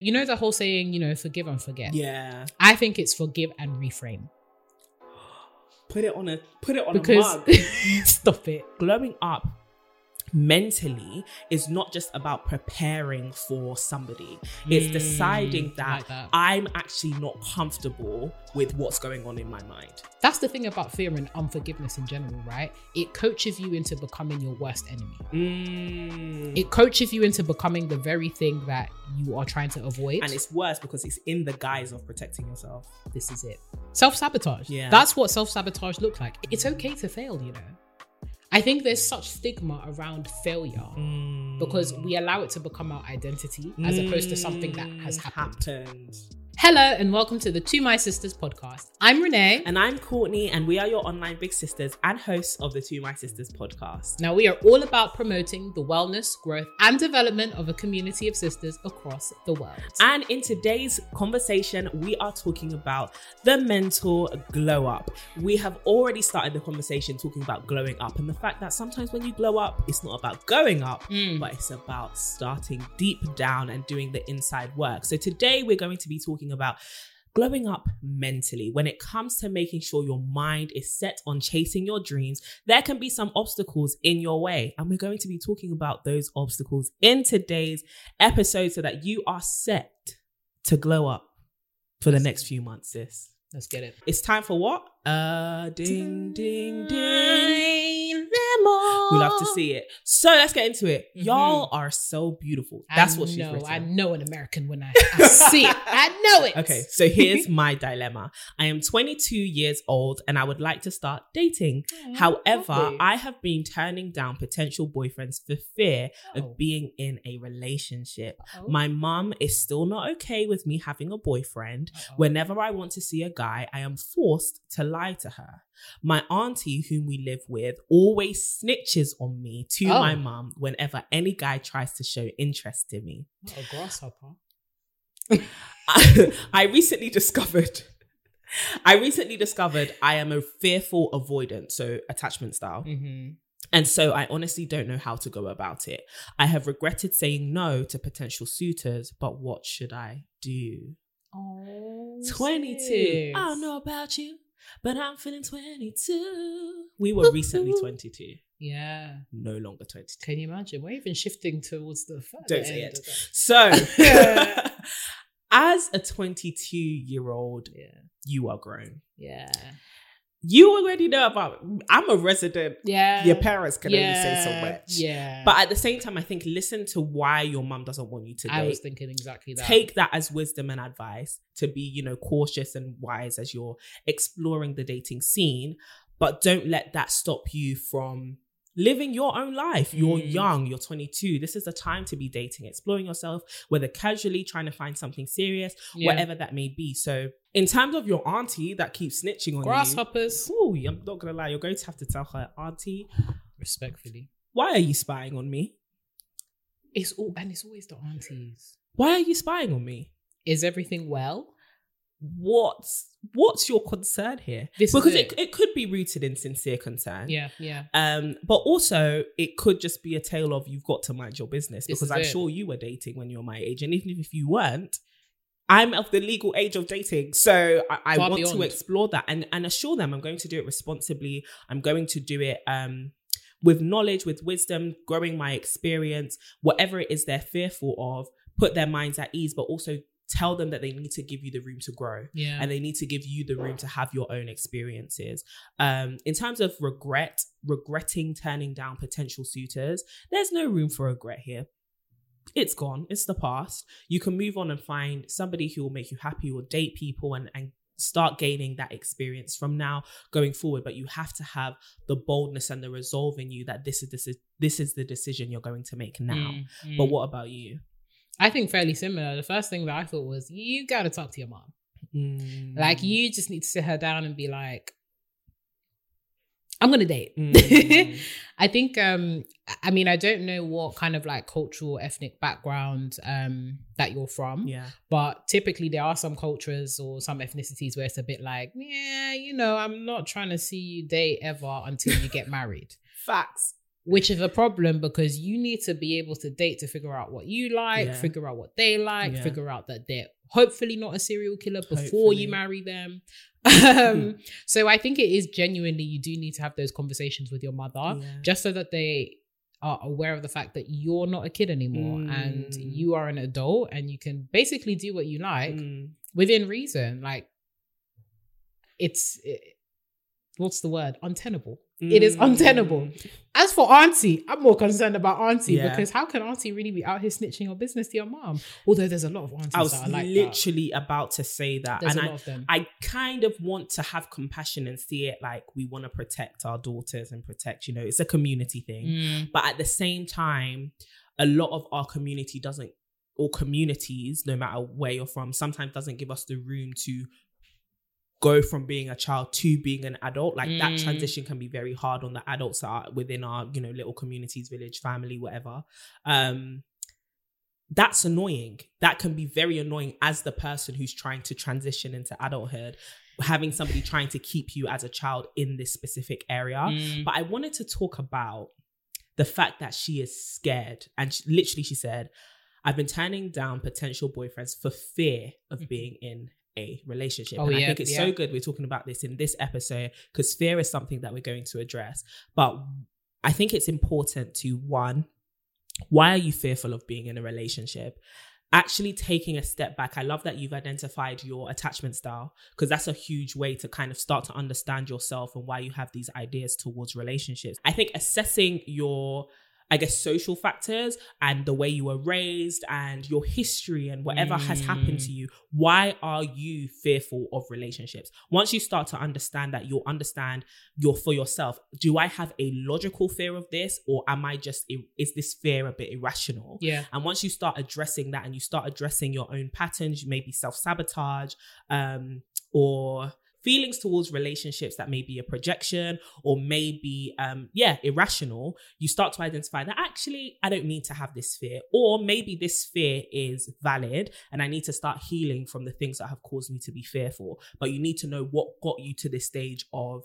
You know the whole saying, you know, forgive and forget. Yeah. I think it's forgive and reframe. Put it on a put it on Because a mug. stop it. Glowing up mentally is not just about preparing for somebody. It's Mm, deciding that, like that. I'm actually not comfortable with what's going on in my mind. That's the thing about fear and unforgiveness in general, right? It coaches you into becoming your worst enemy. Mm. It coaches you into becoming the very thing that you are trying to avoid. and it's worse because it's in the guise of protecting yourself. this is it. Self sabotage. Yeah. That's what self sabotage look like. It's okay to fail, you know. I think there's such stigma around failure Mm. because we allow it to become our identity as opposed to something that has Mm, happened. happened. Hello and welcome to the To My Sisters podcast. I'm Renee. And I'm Courtney, and we are your online big sisters and hosts of the To My Sisters podcast. Now, we are all about promoting the wellness, growth, and development of a community of sisters across the world. And in today's conversation, we are talking about the mental glow up. We have already started the conversation talking about glowing up and the fact that sometimes when you glow up, it's not about going up, Mm. but it's about starting deep down and doing the inside work. So today, we're going to be talking about glowing up mentally. When it comes to making sure your mind is set on chasing your dreams, there can be some obstacles in your way. And we're going to be talking about those obstacles in today's episode so that you are set to glow up for the next few months, sis. Let's get it. It's time for what? Uh ding ding ding. We love to see it. So let's get into it. Mhm. Y'all are so beautiful. That's I what she's know. written. I know an American when I, I see it. I know it. Okay, so here's my dilemma. I am 22 years old and I would like to start dating. However, lovely. I have been turning down potential boyfriends for fear Oh. of being in a relationship. Oh. My mom is still not okay with me having a boyfriend. Whenever I want to see a guy, I am forced to lie to her. My auntie, whom we live with, always snitches on me to Oh. my mum whenever any guy tries to show interest in me. a grasshopper. I recently discovered. I recently discovered I am a fearful avoidant, so attachment style. Mm-hmm. And so I honestly don't know how to go about it. I have regretted saying no to potential suitors, but what should I do? Oh, 22. sis. I don't know about you, but I'm feeling 22. We were recently 22, Yeah. no longer 22. Can you imagine? We're even shifting towards the Don't say it. So, as a 22 year old, Yeah. you are grown. Yeah. You already know about. I'm a resident. Yeah. Your parents can only say so much. Yeah. But at the same time, I think listen to why your mom doesn't want you to I was thinking exactly that. Take that as wisdom and advice to be, you know, cautious and wise as you're exploring the dating scene. But don't let that stop you from living your own life. You're Mm. young, you're 22. This is the time to be dating, exploring yourself, whether casually trying to find something serious, Yeah. whatever that may be. So, in terms of your auntie that keeps snitching on Grasshoppers. you, ooh, I'm not gonna lie, you're going to have to tell her, auntie, Respectfully. why are you spying on me? It's all and it's always the aunties. Why are you spying on me? Is everything well? What's what's your concern here? This because it. it. it could be rooted in sincere concern. Yeah, yeah. Um, but also it could just be a tale of you've got to mind your business This because I'm it. sure you were dating when you were my age, and even if you weren't, I'm of the legal age of dating, so I, I want to explore that and and assure them I'm going to do it responsibly. I'm going to do it um with knowledge, with wisdom, growing my experience, whatever it is they're fearful of, put their minds at ease, but also tell them that they need to give you the room to grow Yeah. and they need to give you the room to have your own experiences. Um, in terms of regret, regretting turning down potential suitors, there's no room for regret here. It's gone. It's the past. You can move on and find somebody who will make you happy or date people and, and start gaining that experience from now going forward but you have to have the boldness and the resolve in you that this is this is this is the decision you're going to make now Mm, mm. but what about you I think fairly similar. The first thing that I thought was you got to talk to your mom. Like you just need to sit her down and be like, I'm gonna date. Mm. I think um I mean I don't know what kind of like cultural ethnic background um that you're from. yeah But typically there are some cultures or some ethnicities where it's a bit like, yeah, you know, I'm not trying to see you date ever until you get married. facts Which is a problem because you need to be able to date to figure out what you like, Yeah. figure out what they like, Yeah. figure out that they're hopefully not a serial killer before Hopefully. you marry them. um, so I think it is genuinely you do need to have those conversations with your mother Yeah. just so that they are aware of the fact that you're not a kid anymore and Mm. you are an adult and you can basically do what you like Mm. within reason. Like it's it, what's the word? Untenable. It is untenable. As for Auntie, I'm more concerned about Auntie Yeah. because how can Auntie really be out here snitching your business to your mom? Although there's a lot of aunties I was that are like that. literally about to say that There's and I, lot of them. I kind of want to have compassion and see it like we want to protect our daughters and protect, you know, it's a community thing. Mm, But at the same time, a lot of our community doesn't, or communities, no matter where you're from, sometimes doesn't give us the room to go from being a child to being an adult. Like that Mm. transition can be very hard on the adults that are within our, you know, little communities, village, family, whatever. Um, that's annoying. That can be very annoying as the person who's trying to transition into adulthood, having somebody trying to keep you as a child in this specific area. mm, But I wanted to talk about the fact that she is scared. And she, literally, she said, I've been turning down potential boyfriends for fear of Mhm. being in a relationship. Oh, and I think it's yeah. so good we're talking about this in this episode because fear is something that we're going to address. But I think it's important to one, why are you fearful of being in a relationship? Actually taking a step back. I love that you've identified your attachment style because that's a huge way to kind of start to understand yourself and why you have these ideas towards relationships. I think assessing your I guess social factors and the way you were raised and your history and whatever has happened to you. Why are you fearful of relationships? Once you start to understand that, you'll understand you're for yourself. Do I have a logical fear of this, or am I just is this fear a bit irrational? yeah. And once you start addressing that and you start addressing your own patterns, maybe self sabotage um, or feelings towards relationships that may be a projection or maybe, um, yeah, irrational, you start to identify that actually I don't need to have this fear. Or maybe this fear is valid and I need to start healing from the things that have caused me to be fearful. But you need to know what got you to this stage of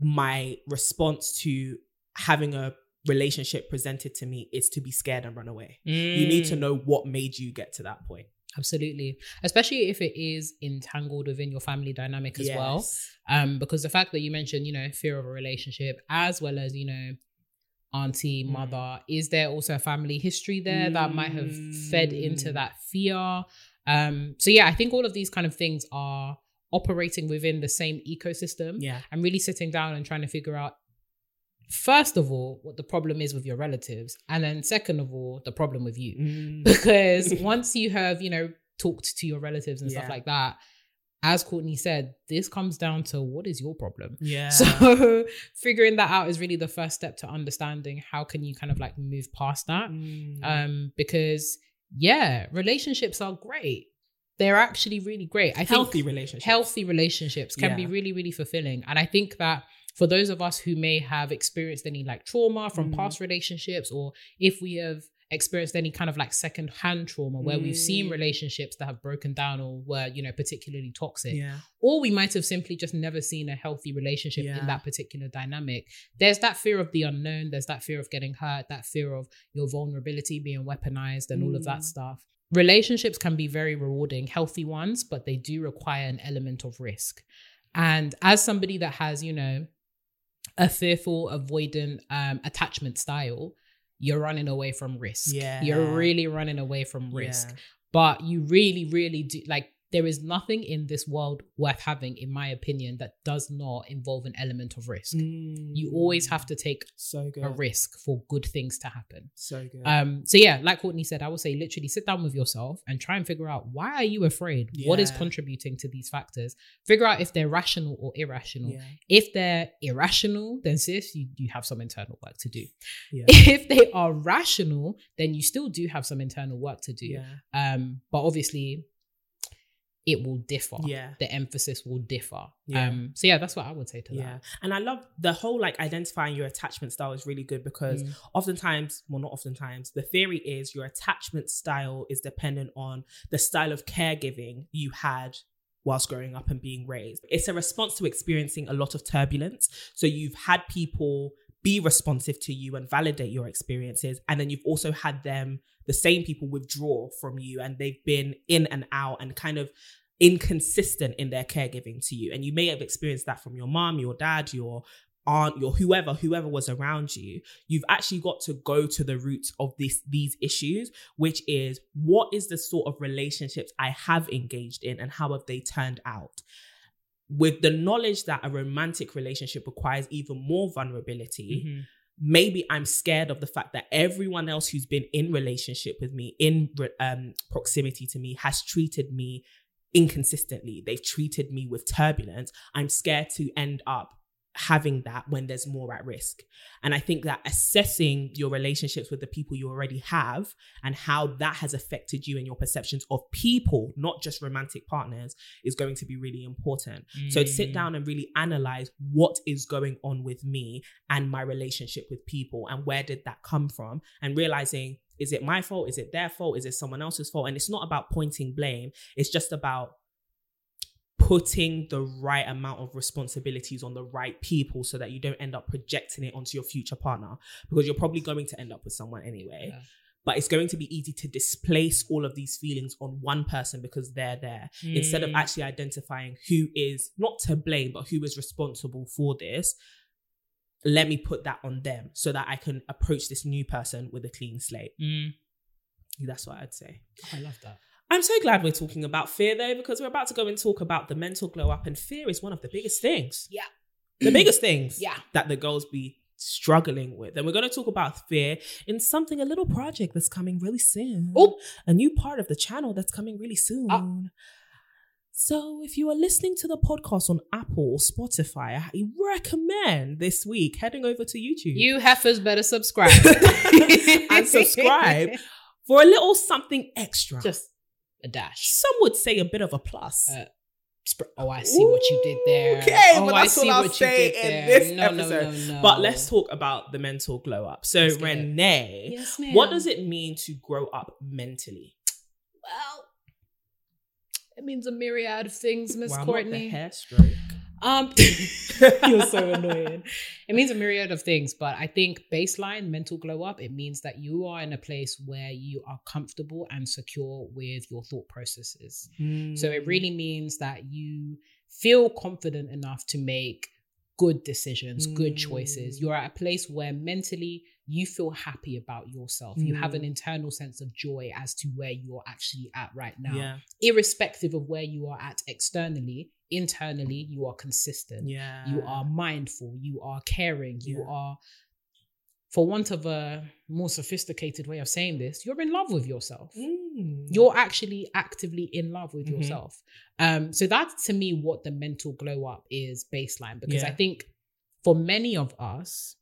my response to having a relationship presented to me is to be scared and run away. You need to Mm, know what made you get to that point. Absolutely, especially if it is entangled within your family dynamic as well. Um, because the fact that you mentioned, you know, fear of a relationship as well as you know, auntie, Mm. mother, is there also a family history there that might have fed into Mm. that fear? Um, so yeah, I think all of these kind of things are operating within the same ecosystem. Yeah. and really sitting down and trying to figure out first of all what the problem is with your relatives and then second of all the problem with you Mm. because once you have you know talked to your relatives and stuff like that as courtney said this comes down to what is your problem Yeah. so figuring that out is really the first step to understanding how can you kind of like move past that Mm. um because yeah relationships are great they're actually really great i healthy think relationships. healthy relationships can be really really fulfilling and i think that for those of us who may have experienced any like trauma from Mm. past relationships or if we have experienced any kind of like second hand trauma where we've seen Mm. relationships that have broken down or were you know particularly toxic Yeah. or we might have simply just never seen a healthy relationship Yeah. in that particular dynamic. There's that fear of the unknown, there's that fear of getting hurt, that fear of your vulnerability being weaponized, and all of that Mm. stuff. Relationships can be very rewarding, healthy ones, but they do require an element of risk. And as somebody that has, you know, a fearful, avoidant um, attachment style, you're running away from risk. Yeah. You're really running away from risk Yeah. but you really really do like there is nothing in this world worth having, in my opinion, that does not involve an element of risk. You always have to take so good. a risk for good things to happen. So good. Um, so yeah, like Courtney said, I would say literally sit down with yourself and try and figure out why are you afraid? What is contributing to these factors? Figure out if they're rational or irrational. yeah. If they're irrational, then sis, you, you have some internal work to do. Yeah. If they are rational, then you still do have some internal work to do. Yeah. Um, but obviously it will differ. Yeah. The emphasis will differ. Yeah. Um, so yeah, that's what I would say to that. Yeah. And I love the whole like identifying your attachment style is really good because Mm. oftentimes, well, not oftentimes, the theory is your attachment style is dependent on the style of caregiving you had whilst growing up and being raised. It's a response to experiencing a lot of turbulence. So you've had people be responsive to you and validate your experiences. And then you've also had them, the same people, withdraw from you and they've been in and out and kind of inconsistent in their caregiving to you. And you may have experienced that from your mom, your dad, your aunt, your whoever, whoever was around you. You've actually got to go to the roots of this these issues, which is what is the sort of relationships I have engaged in and how have they turned out? With the knowledge that a romantic relationship requires even more vulnerability, Mhm. maybe I'm scared of the fact that everyone else who's been in relationship with me, in um, proximity to me, has treated me inconsistently. They've treated me with turbulence. I'm scared to end up having that when there's more at risk. And I think that assessing your relationships with the people you already have and how that has affected you and your perceptions of people, not just romantic partners, is going to be really important. So to sit Mm. down and really analyze what is going on with me and my relationship with people and where did that come from and realizing is it my fault? Is it their fault? Is it someone else's fault? And it's not about pointing blame. It's just about putting the right amount of responsibilities on the right people so that you don't end up projecting it onto your future partner because you're probably going to end up with someone anyway. Yeah. But it's going to be easy to displace all of these feelings on one person because they're there instead of Mm. actually identifying who is not to blame, but who is responsible for this. Let me put that on them so that I can approach this new person with a clean slate. Mm. That's what I'd say. I love that. I'm so glad we're talking about fear though, because we're about to go and talk about the mental glow up, and fear is one of the biggest things. Yeah. The biggest things Yeah. that the girls be struggling with. And we're going to talk about fear in something, a little project that's coming really soon. Oh. a new part of the channel that's coming really soon. Ah. So, if you are listening to the podcast on Apple or Spotify, I recommend this week heading over to YouTube You heifers better subscribe. and subscribe for a little something extra. Just a dash. Some would say a bit of a plus. Uh, Sp- Oh, I see what you did there. Okay, oh, but I that's see all I'll what you say did in there. this no, episode. No, no. But let's talk about the mental glow up. So, Let's get it. Renee, Yes, what does it mean to grow up mentally? Well, it means a myriad of things, Miss Wow, not Courtney. the hair stroke. Um, you're so annoying. It means a myriad of things, but I think baseline mental glow up. It means that you are in a place where you are comfortable and secure with your thought processes. So Mm. it really means that you feel confident enough to make good decisions, good choices. Mm. You're at a place where mentally you feel happy about yourself. You have an Mm. internal sense of joy as to where you're actually at right now. Yeah, Irrespective of where you are at externally, internally, you are consistent. yeah. You are mindful. You are caring. You Yeah. are, for want of a more sophisticated way of saying this, you're in love with yourself Mm. you're actually actively in love with Mhm. yourself. Um, so that's to me what the mental glow up is baseline because I think for many of us,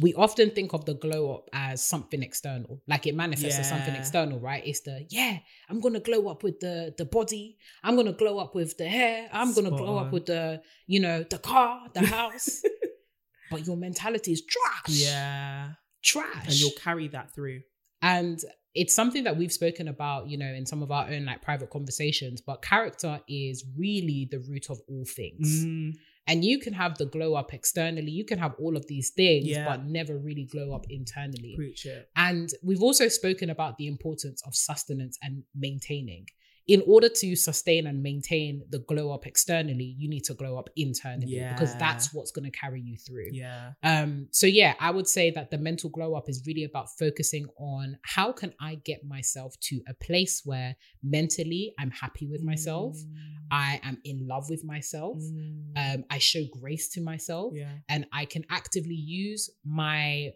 we often think of the glow up as something external, like it manifests as something external, right? It's the yeah, I'm gonna glow up with the the body, I'm gonna glow up with the hair, I'm gonna glow on. up with the you know the car, the house, but your mentality is trash, yeah, trash, and you'll carry that through. and it's something that we've spoken about you know in some of our own like private conversations but character is really the root of all things. Mm. And you can have the glow up externally you can have all of these things Yeah. but never really glow up internally Preach it. and we've also spoken about the importance of sustenance and maintaining in order to sustain and maintain the glow up externally, you need to glow up internally because that's what's going to carry you through. Yeah. Um, so yeah, I would say that the mental glow up is really about focusing on how can I get myself to a place where mentally I'm happy with myself, I am in love with myself, Mm. um, I show grace to myself, yeah. and I can actively use my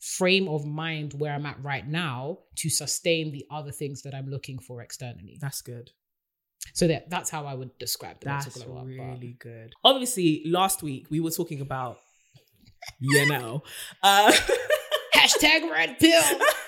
frame of mind where I'm at right now to sustain the other things that I'm looking for externally. That's good. So that that's how I would describe the That's mental glow up. but- really good. Obviously, last week we were talking about, you know, uh, Hashtag red pill.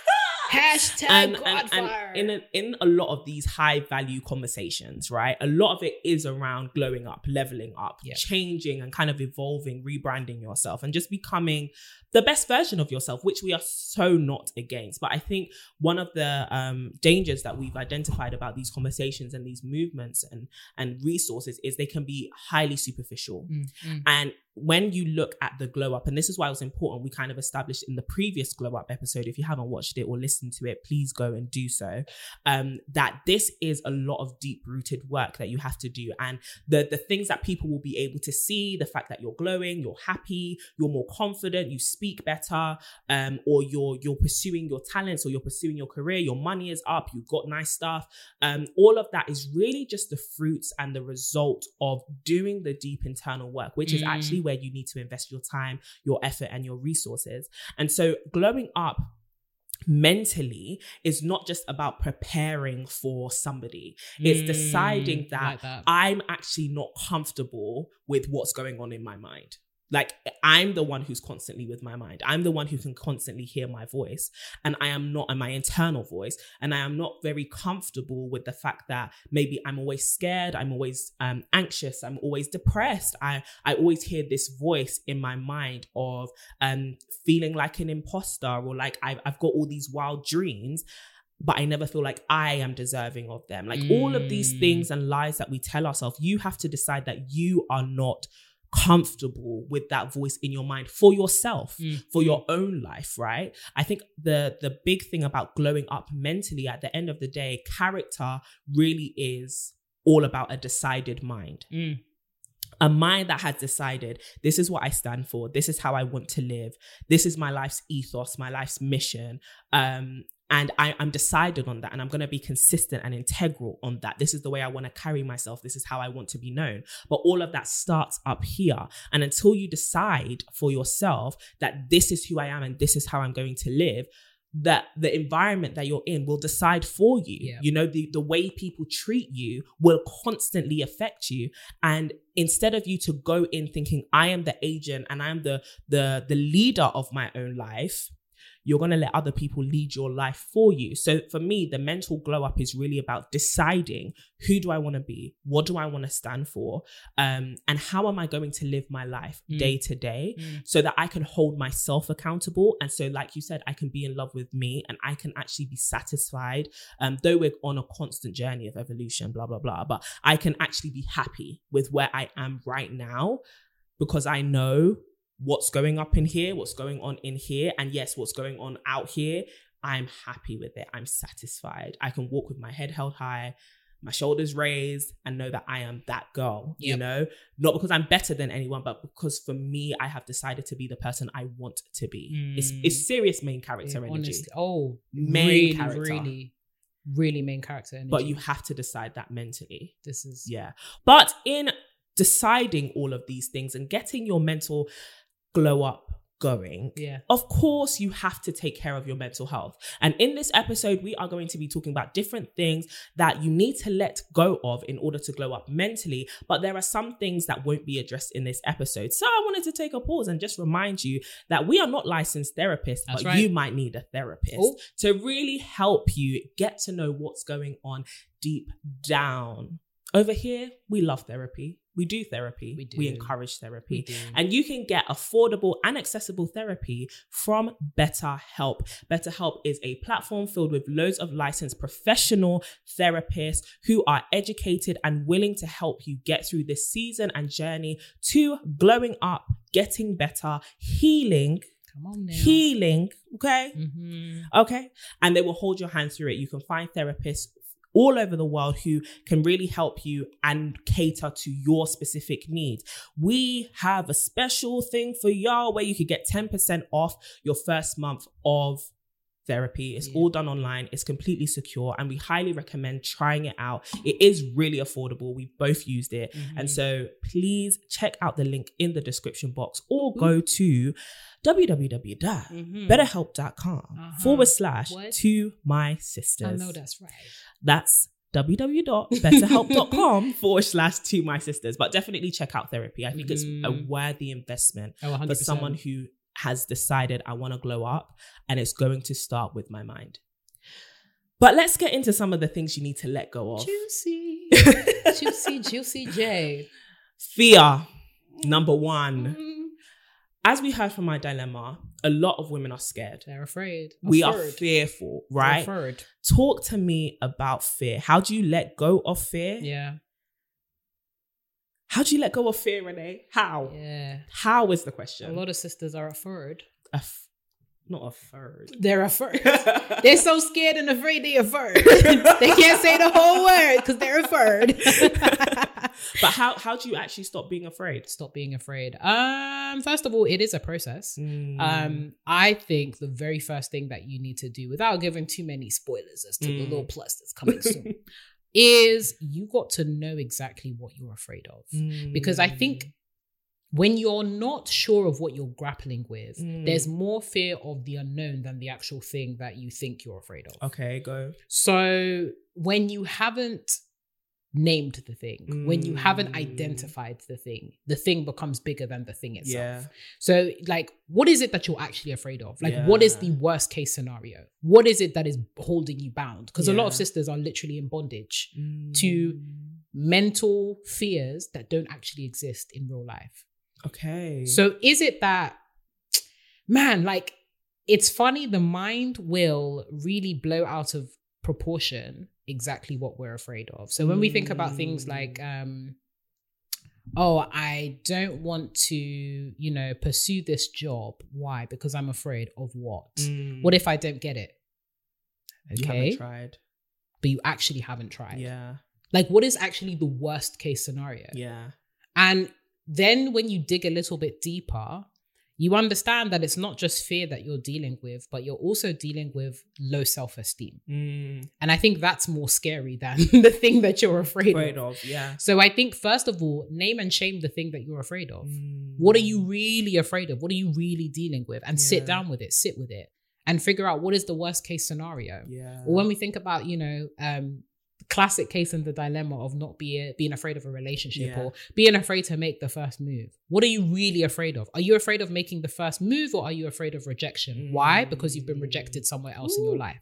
Hashtag and, and, Godfire. and in a, in a lot of these high value conversations, right? A lot of it is around glowing up, leveling up, Yeah. changing, and kind of evolving, rebranding yourself, and just becoming the best version of yourself, which we are so not against. But I think one of the um, dangers that we've identified about these conversations and these movements and and resources is they can be highly superficial. Mm, mm. And when you look at the glow up, and this is why it was important, we kind of established in the previous glow up episode. If you haven't watched it or listened to it, please go and do so. Um, that this is a lot of deep rooted work that you have to do, and the the things that people will be able to see, the fact that you're glowing, you're happy, you're more confident, you speak better, um, or you're you're pursuing your talents or you're pursuing your career, your money is up, you've got nice stuff. Um, all of that is really just the fruits and the result of doing the deep internal work, which is Mm. actually where you need to invest your time, your effort, and your resources. And so, glowing up mentally is not just about preparing for somebody, it's Mm, deciding that like that. I'm actually not comfortable with what's going on in my mind. Like, I'm the one who's constantly with my mind. I'm the one who can constantly hear my voice, and I am not, and my internal voice, and I am not very comfortable with the fact that maybe I'm always scared, I'm always um, anxious, I'm always depressed. I I always hear this voice in my mind of um, feeling like an imposter or like I've I've got all these wild dreams but I never feel like I am deserving of them. Like all of these Mm. things and lies that we tell ourselves, you have to decide that you are not comfortable with that voice in your mind for yourself Mm. for your own life right i think the the big thing about glowing up mentally at the end of the day character really is all about a decided mind Mm. a mind that has decided this is what I stand for, this is how I want to live, this is my life's ethos, my life's mission. Um, and I, I'm decided on that, and I'm going to be consistent and integral on that. This is the way I want to carry myself. This is how I want to be known. But all of that starts up here. And until you decide for yourself that this is who I am and this is how I'm going to live, that the environment that you're in will decide for you. Yeah. You know, the, the way people treat you will constantly affect you. And instead of you to go in thinking, I am the agent and I'm the the the leader of my own life, you're going to let other people lead your life for you. So for me, the mental glow up is really about deciding who do I want to be? What do I want to stand for? Um, and how am I going to live my life Mm. day to day Mm. so that I can hold myself accountable. And so, like you said, I can be in love with me and I can actually be satisfied. Um, though we're on a constant journey of evolution, blah, blah, blah. But I can actually be happy with where I am right now because I know what's going up in here, what's going on in here, and yes, what's going on out here. I'm happy with it. I'm satisfied. I can walk with my head held high, my shoulders raised, and know that I am that girl. You know, not because I'm better than anyone, but because for me, I have decided to be the person I want to be. It's Mm. it's serious main character Yeah, energy, honestly. Oh, Main really, character. really, really main character energy. but you have to decide that mentally. this is Yeah. But in deciding all of these things and getting your mental glow up going, yeah. of course, you have to take care of your mental health. And in this episode, we are going to be talking about different things that you need to let go of in order to glow up mentally. But there are some things that won't be addressed in this episode. So I wanted to take a pause and just remind you that we are not licensed therapists, That's but right. you might need a therapist Oh. to really help you get to know what's going on deep down. Over here, we love therapy. We do therapy. We do. We encourage therapy. We. And you can get affordable and accessible therapy from BetterHelp. BetterHelp is a platform filled with loads of licensed professional therapists who are educated and willing to help you get through this season and journey to glowing up, getting better, healing, Come on now. healing, okay? Mhm. Okay. And they will hold your hand through it. You can find therapists all over the world who can really help you and cater to your specific needs. We have a special thing for y'all where you could get 10% off your first month of therapy. It's Yeah. all done online. It's completely secure and we highly recommend trying it out. It is really affordable. We both used it. Mm-hmm. And so please check out the link in the description box or Mm-hmm. go to www.betterhelp.com Uh-huh. forward slash What? to my sisters. I know that's right. That's www.betterhelp.com forward slash to my sisters. But definitely check out therapy. I think it's a Mm. worthy investment Oh, for someone who has decided I want to glow up and it's going to start with my mind. But let's get into some of the things you need to let go of. juicy, juicy, juicy J. Fear, number one. Mm, As we heard from my dilemma, a lot of women are scared. They're afraid. We are Afraid. fearful, They're right? afraid. Talk to me about fear. How do you let go of fear? Yeah, How do you let go of fear, Renee? How? yeah. How is the question? A lot of sisters are afraid. A f- not afraid. They're afraid. they're so scared and afraid they're afraid. they can't say the whole word because they're afraid. but how how do you actually stop being afraid? Stop being afraid. Um, first of all, it is a process. Mm. Um, I think the very first thing that you need to do, without giving too many spoilers as to the Mm. little plus that's coming soon, is you got to know exactly what you're afraid of. Because I think Mm. when you're not sure of what you're grappling with, Mm. there's more fear of the unknown than the actual thing that you think you're afraid of. Okay, go. So when you haven't named the thing, when you haven't Mm. identified the thing, the thing becomes bigger than the thing itself. Yeah. So, like, what is it that you're actually afraid of? Like, what is the worst case scenario? What is it that is holding you bound? Because a lot of sisters are literally in bondage Mm. to mental fears that don't actually exist in real life. Okay. So, is it that, man, like, it's funny, the mind will really blow out of proportion exactly what we're afraid of. So, when we think about things Mm. like, um, oh, I don't want to, you know, pursue this job. Why? Because I'm afraid of what? Mm. What if I don't get it? you Okay. haven't tried? but you actually haven't tried. Yeah. Like, what is actually the worst case scenario? Yeah. And then when you dig a little bit deeper, you understand that it's not just fear that you're dealing with, but you're also dealing with low self esteem. Mm. And I think that's more scary than the thing that you're afraid, Afraid of. of. Yeah. So I think, first of all, name and shame the thing that you're afraid of. Mm. What are you really afraid of? What are you really dealing with? And sit down with it, sit with it, and figure out what is the worst case scenario. Yeah. Or when we think about, you know, um, classic case in the dilemma of not being being afraid of a relationship Yeah. or being afraid to make the first move. What are you really afraid of? Are you afraid of making the first move or are you afraid of rejection? Why? Because you've been rejected somewhere else in your life.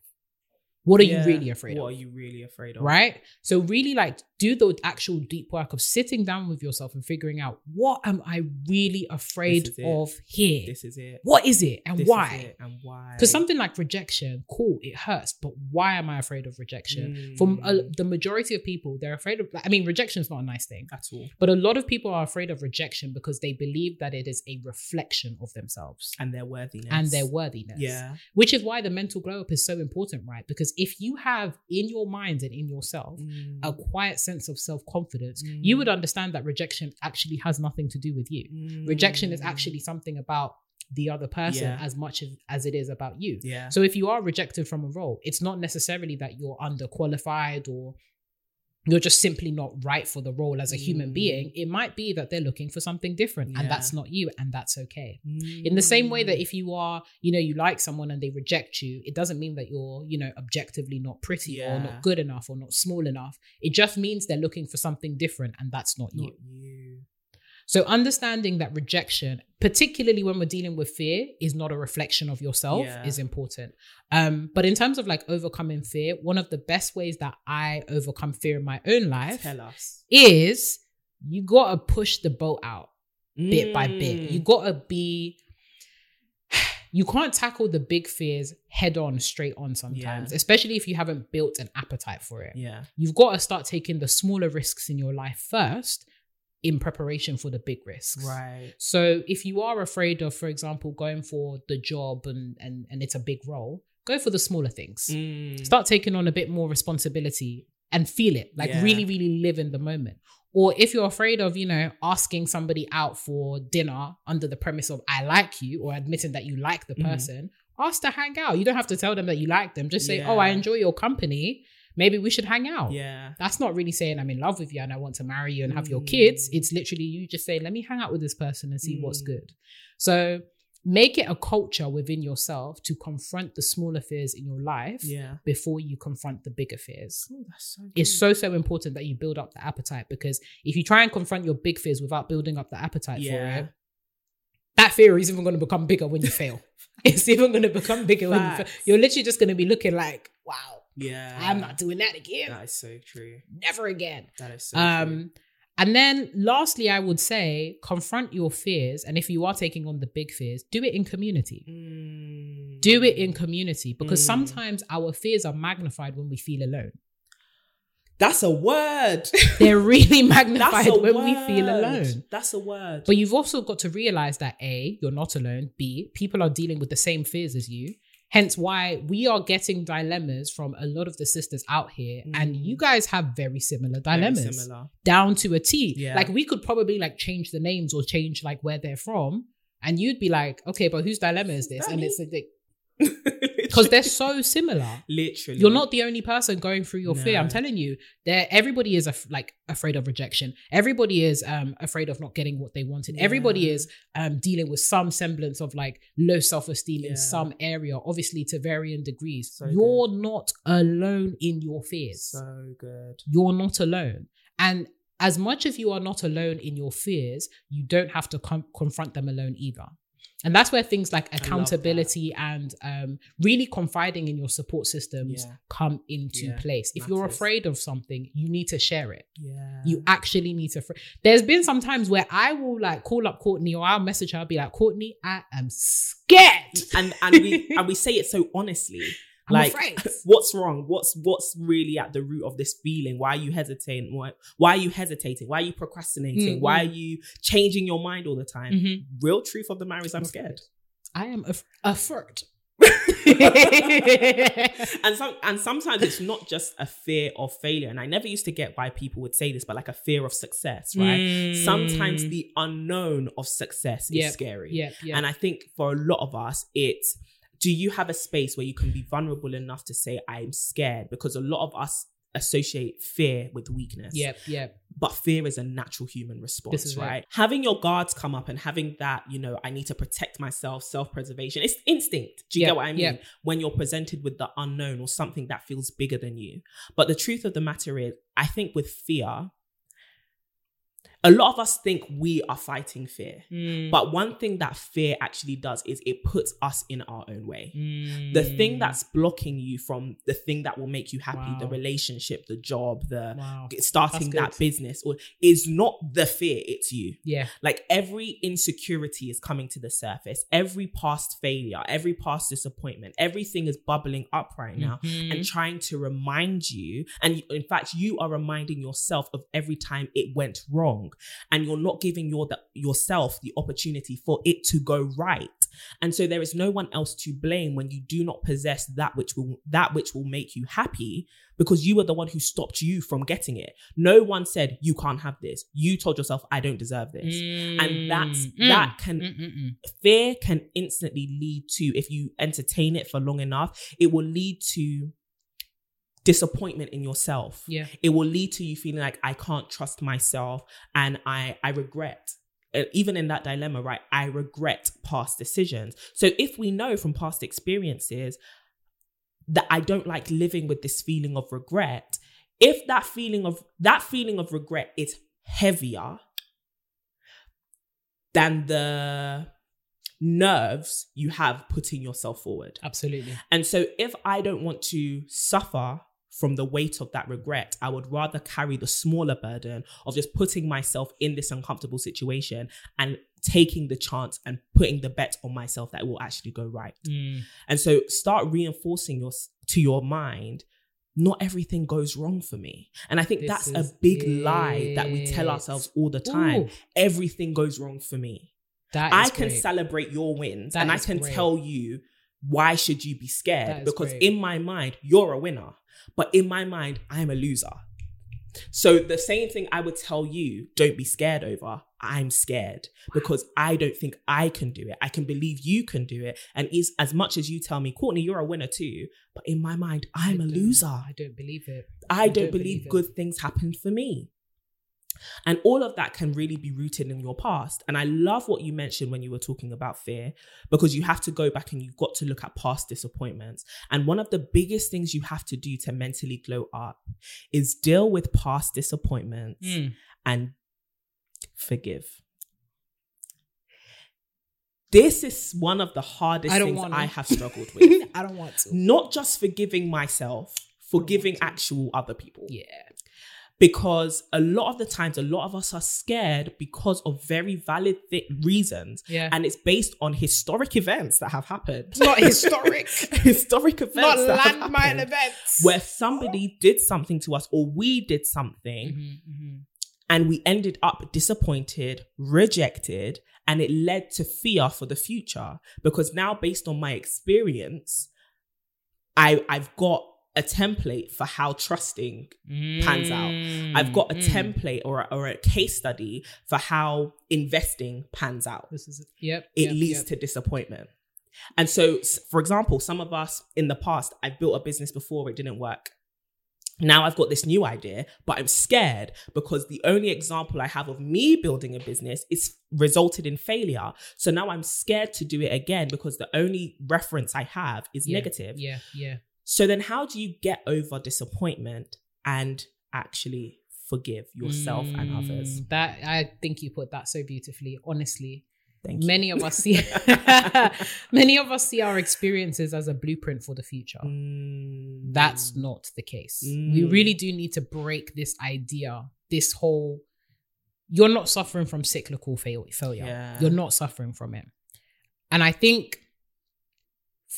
What are Yeah. you really afraid What of? What are you really afraid of? Right? So really like do the actual deep work of sitting down with yourself and figuring out what am I really afraid This is it. of here? This is it. what is it and This is why? it and why? Because something like rejection, cool, it hurts, but why am I afraid of rejection? For uh, Mm. the majority of people, they're afraid of. I mean, rejection is not a nice thing, at all. but a lot of people are afraid of rejection because they believe that it is a reflection of themselves And their worthiness. and their worthiness. Yeah. which is why the mental glow up is so important, right? Because if you have in your mind and in yourself Mm. a quiet sense of self confidence, you Mm. would understand that rejection actually has nothing to do with you. Rejection is actually something about the other person Mm. Yeah. as much as, as it is about you. Yeah. So if you are rejected from a role, it's not necessarily that you're underqualified or you're just simply not right for the role as a human Mm. being. It might be that they're looking for something different Yeah. and that's not you and that's okay. In the same way that if you are, you know, you like someone and they reject you, it doesn't mean that you're, you know, objectively not pretty or not good enough or not small enough. It just means they're looking for something different and that's not, you. not you. So understanding that rejection, particularly when we're dealing with fear, is not a reflection of yourself Yeah. is important. Um, but in terms of like overcoming fear, one of the best ways that I overcome fear in my own life Tell us. is you gotta push the boat out bit by bit. Mm. You gotta be you can't tackle the big fears head on straight on sometimes, Yeah. especially if you haven't built an appetite for it Yeah. you've got to start taking the smaller risks in your life first in preparation for the big risks. Right. So if you are afraid of, for example, going for the job and and, and it's a big role, go for the smaller things. Mm. Start taking on a bit more responsibility. and feel it, like Yeah. really, really live in the moment. Or if you're afraid of, you know, asking somebody out for dinner under the premise of I like you or admitting that you like the Mhm. person, ask to hang out. You don't have to tell them that you like them. Just say, Yeah. Oh, I enjoy your company. Maybe we should hang out. Yeah. That's not really saying I'm in love with you and I want to marry you and have your Mm. kids. It's literally you just say, let me hang out with this person and see what's Mm. good. So make it a culture within yourself to confront the smaller fears in your life Yeah. before you confront the bigger fears. Oh, that's so It's so, so important that you build up the appetite because if you try and confront your big fears without building up the appetite Yeah. for it, that fear is even going to become bigger when you fail. it's even going to become bigger when you fail. You're literally just going to be looking like, wow, Yeah. I'm not doing that again. That is so true. Never again. That is so true. Um, and then lastly, I would say confront your fears. And if you are taking on the big fears, do it in community. Mm. Do it in community because Mm. sometimes our fears are magnified when we feel alone. That's a word. They're really magnified when word. we feel alone. That's a word. But you've also got to realize that A, you're not alone. B, people are dealing with the same fears as you. Hence why we are getting dilemmas from a lot of the sisters out here. And Mm. you guys have very similar Very dilemmas. similar. down to a T. Yeah. Like we could probably like change the names or change like where they're from, and you'd be like, okay, but whose dilemma is this? And That it's because they're so similar. literally. You're not the only person going through your fear. I'm telling you, there everybody is af- like afraid of rejection. Everybody is um afraid of not getting what they wanted. Everybody is um dealing with some semblance of like low self esteem Yeah. in some area, obviously to varying degrees. So You're not alone in your fears so good. you're not alone. And as much as you are not alone in your fears, you don't have to com- confront them alone either. And that's where things like accountability and um, really confiding in your support systems Yeah. come into Yeah, place. If you're afraid of something, you need to share it. Yeah. You actually need to. Fr- There's been some times where I will like call up Courtney or I'll message her. I'll be like, Courtney, I am scared. and and we and we say it so honestly. I'm like afraid. what's wrong? What's what's really at the root of this feeling? Why are you hesitating? Why, why are you hesitating? Why are you procrastinating? Mm, why are you changing your mind all the time? Mhm. real truth of the matter is i'm scared. I am af- afraid. and some and sometimes it's not just a fear of failure. And i never used to get why people would say this but like a fear of success right? Sometimes Mm. the unknown of success is scary. Yeah, yeah. And I think for a lot of us, it's do you have a space where you can be vulnerable enough to say, I'm scared? Because a lot of us associate fear with weakness. Yep, yep. But fear is a natural human response, right? Having your guards come up and having that, you know, I need to protect myself, self preservation, it's instinct. Do you Yeah, get what I mean? yeah. When you're presented with the unknown or something that feels bigger than you. But the truth of the matter is, I think with fear, a lot of us think we are fighting fear. Mm. But one thing that fear actually does is it puts us in our own way. The thing that's blocking you from the thing that will make you happy, the relationship, the job, the wow. starting that business, or is not the fear, it's you. Yeah. Like every insecurity is coming to the surface, every past failure, every past disappointment, everything is bubbling up right now Mhm. and trying to remind you. And in fact, you are reminding yourself of every time it went wrong, and you're not giving your the, yourself the opportunity for it to go right. And so there is no one else to blame when you do not possess that which will that which will make you happy because you were the one who stopped you from getting it. No one said you can't have this. You told yourself I don't deserve this. And that's Mm. that can Mm, mm, mm. fear can instantly lead to if you entertain it for long enough it will lead to disappointment in yourself Yeah. it will lead to you feeling like i can't trust myself and i i regret uh, even in that dilemma right i regret past decisions so if we know from past experiences that i don't like living with this feeling of regret if that feeling of that feeling of regret is heavier than the nerves you have putting yourself forward Absolutely. and so if I don't want to suffer from the weight of that regret, I would rather carry the smaller burden of just putting myself in this uncomfortable situation and taking the chance and putting the bet on myself that it will actually go right. Mm. And so start reinforcing your to your mind not everything goes wrong for me. And I think This that's a big lie that we tell ourselves all the time. Ooh, Everything goes wrong for me. that I can great. celebrate your wins That and I can great. tell you why should you be scared? Because great. in my mind, you're a winner. But in my mind, I'm a loser. So the same thing I would tell you, don't be scared over. I'm scared because I don't think I can do it. I can believe you can do it. And is as much as you tell me, Courtney, you're a winner too. But in my mind, I'm I a loser. I don't believe it. I I don't don't believe believe good things happen for me. And all of that can really be rooted in your past. And I love what you mentioned when you were talking about fear, because you have to go back and you've got to look at past disappointments. And one of the biggest things you have to do to mentally glow up is deal with past disappointments Mm. and forgive. This is one of the hardest I things. I have struggled with. I don't want to. Not just forgiving myself, forgiving actual other people Yeah. Because a lot of the times a lot of us are scared because of very valid thi- reasons Yeah. and it's based on historic events that have happened Not historic. historic events Not landmine events. where somebody did something to us or we did something Mhm, mhm. and we ended up disappointed rejected and it led to fear for the future because now based on my experience i i've got a template for how trusting pans out. I've got a Mm, mm. template or a, or a case study for how investing pans out. This is yep. It yep, leads yep. to disappointment. And so, for example, some of us in the past, I've built a business before, it didn't work. Now I've got this new idea, but I'm scared because the only example I have of me building a business is resulted in failure. So now I'm scared to do it again because the only reference I have is Yeah, negative. Yeah, yeah. So then how do you get over disappointment and actually forgive yourself and others? Mm, That I think you put that so beautifully. Honestly, Thank you. many of us see many of us see our experiences as a blueprint for the future. Mm. That's not the case. We Mm. really do need to break this idea, this whole you're not suffering from cyclical fail- failure. Yeah. You're not suffering from it. And I think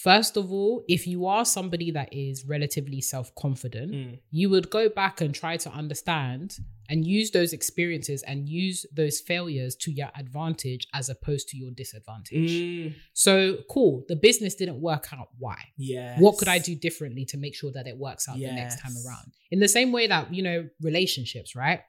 first of all, if you are somebody that is relatively self-confident, Mm. you would go back and try to understand and use those experiences and use those failures to your advantage as opposed to your disadvantage. Mm. So, cool, the business didn't work out. Why? Yes. What could I do differently to make sure that it works out the next time around? In the same way that, you know, relationships, right?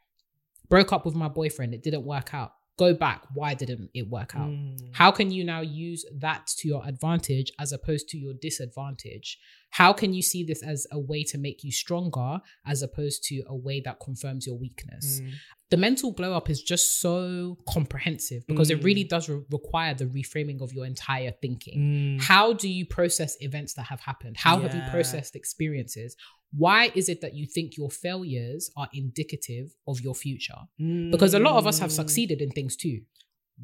Broke up with my boyfriend, it didn't work out. Go back. Why didn't it work out? Mm. How can you now use that to your advantage as opposed to your disadvantage? How can you see this as a way to make you stronger as opposed to a way that confirms your weakness? Mm. The mental glow up is just so comprehensive because it really Mm. does re- require the reframing of your entire thinking. Mm. How do you process events that have happened? How have you processed experiences? Why is it that you think your failures are indicative of your future? Because a lot of us have Mm. succeeded in things too.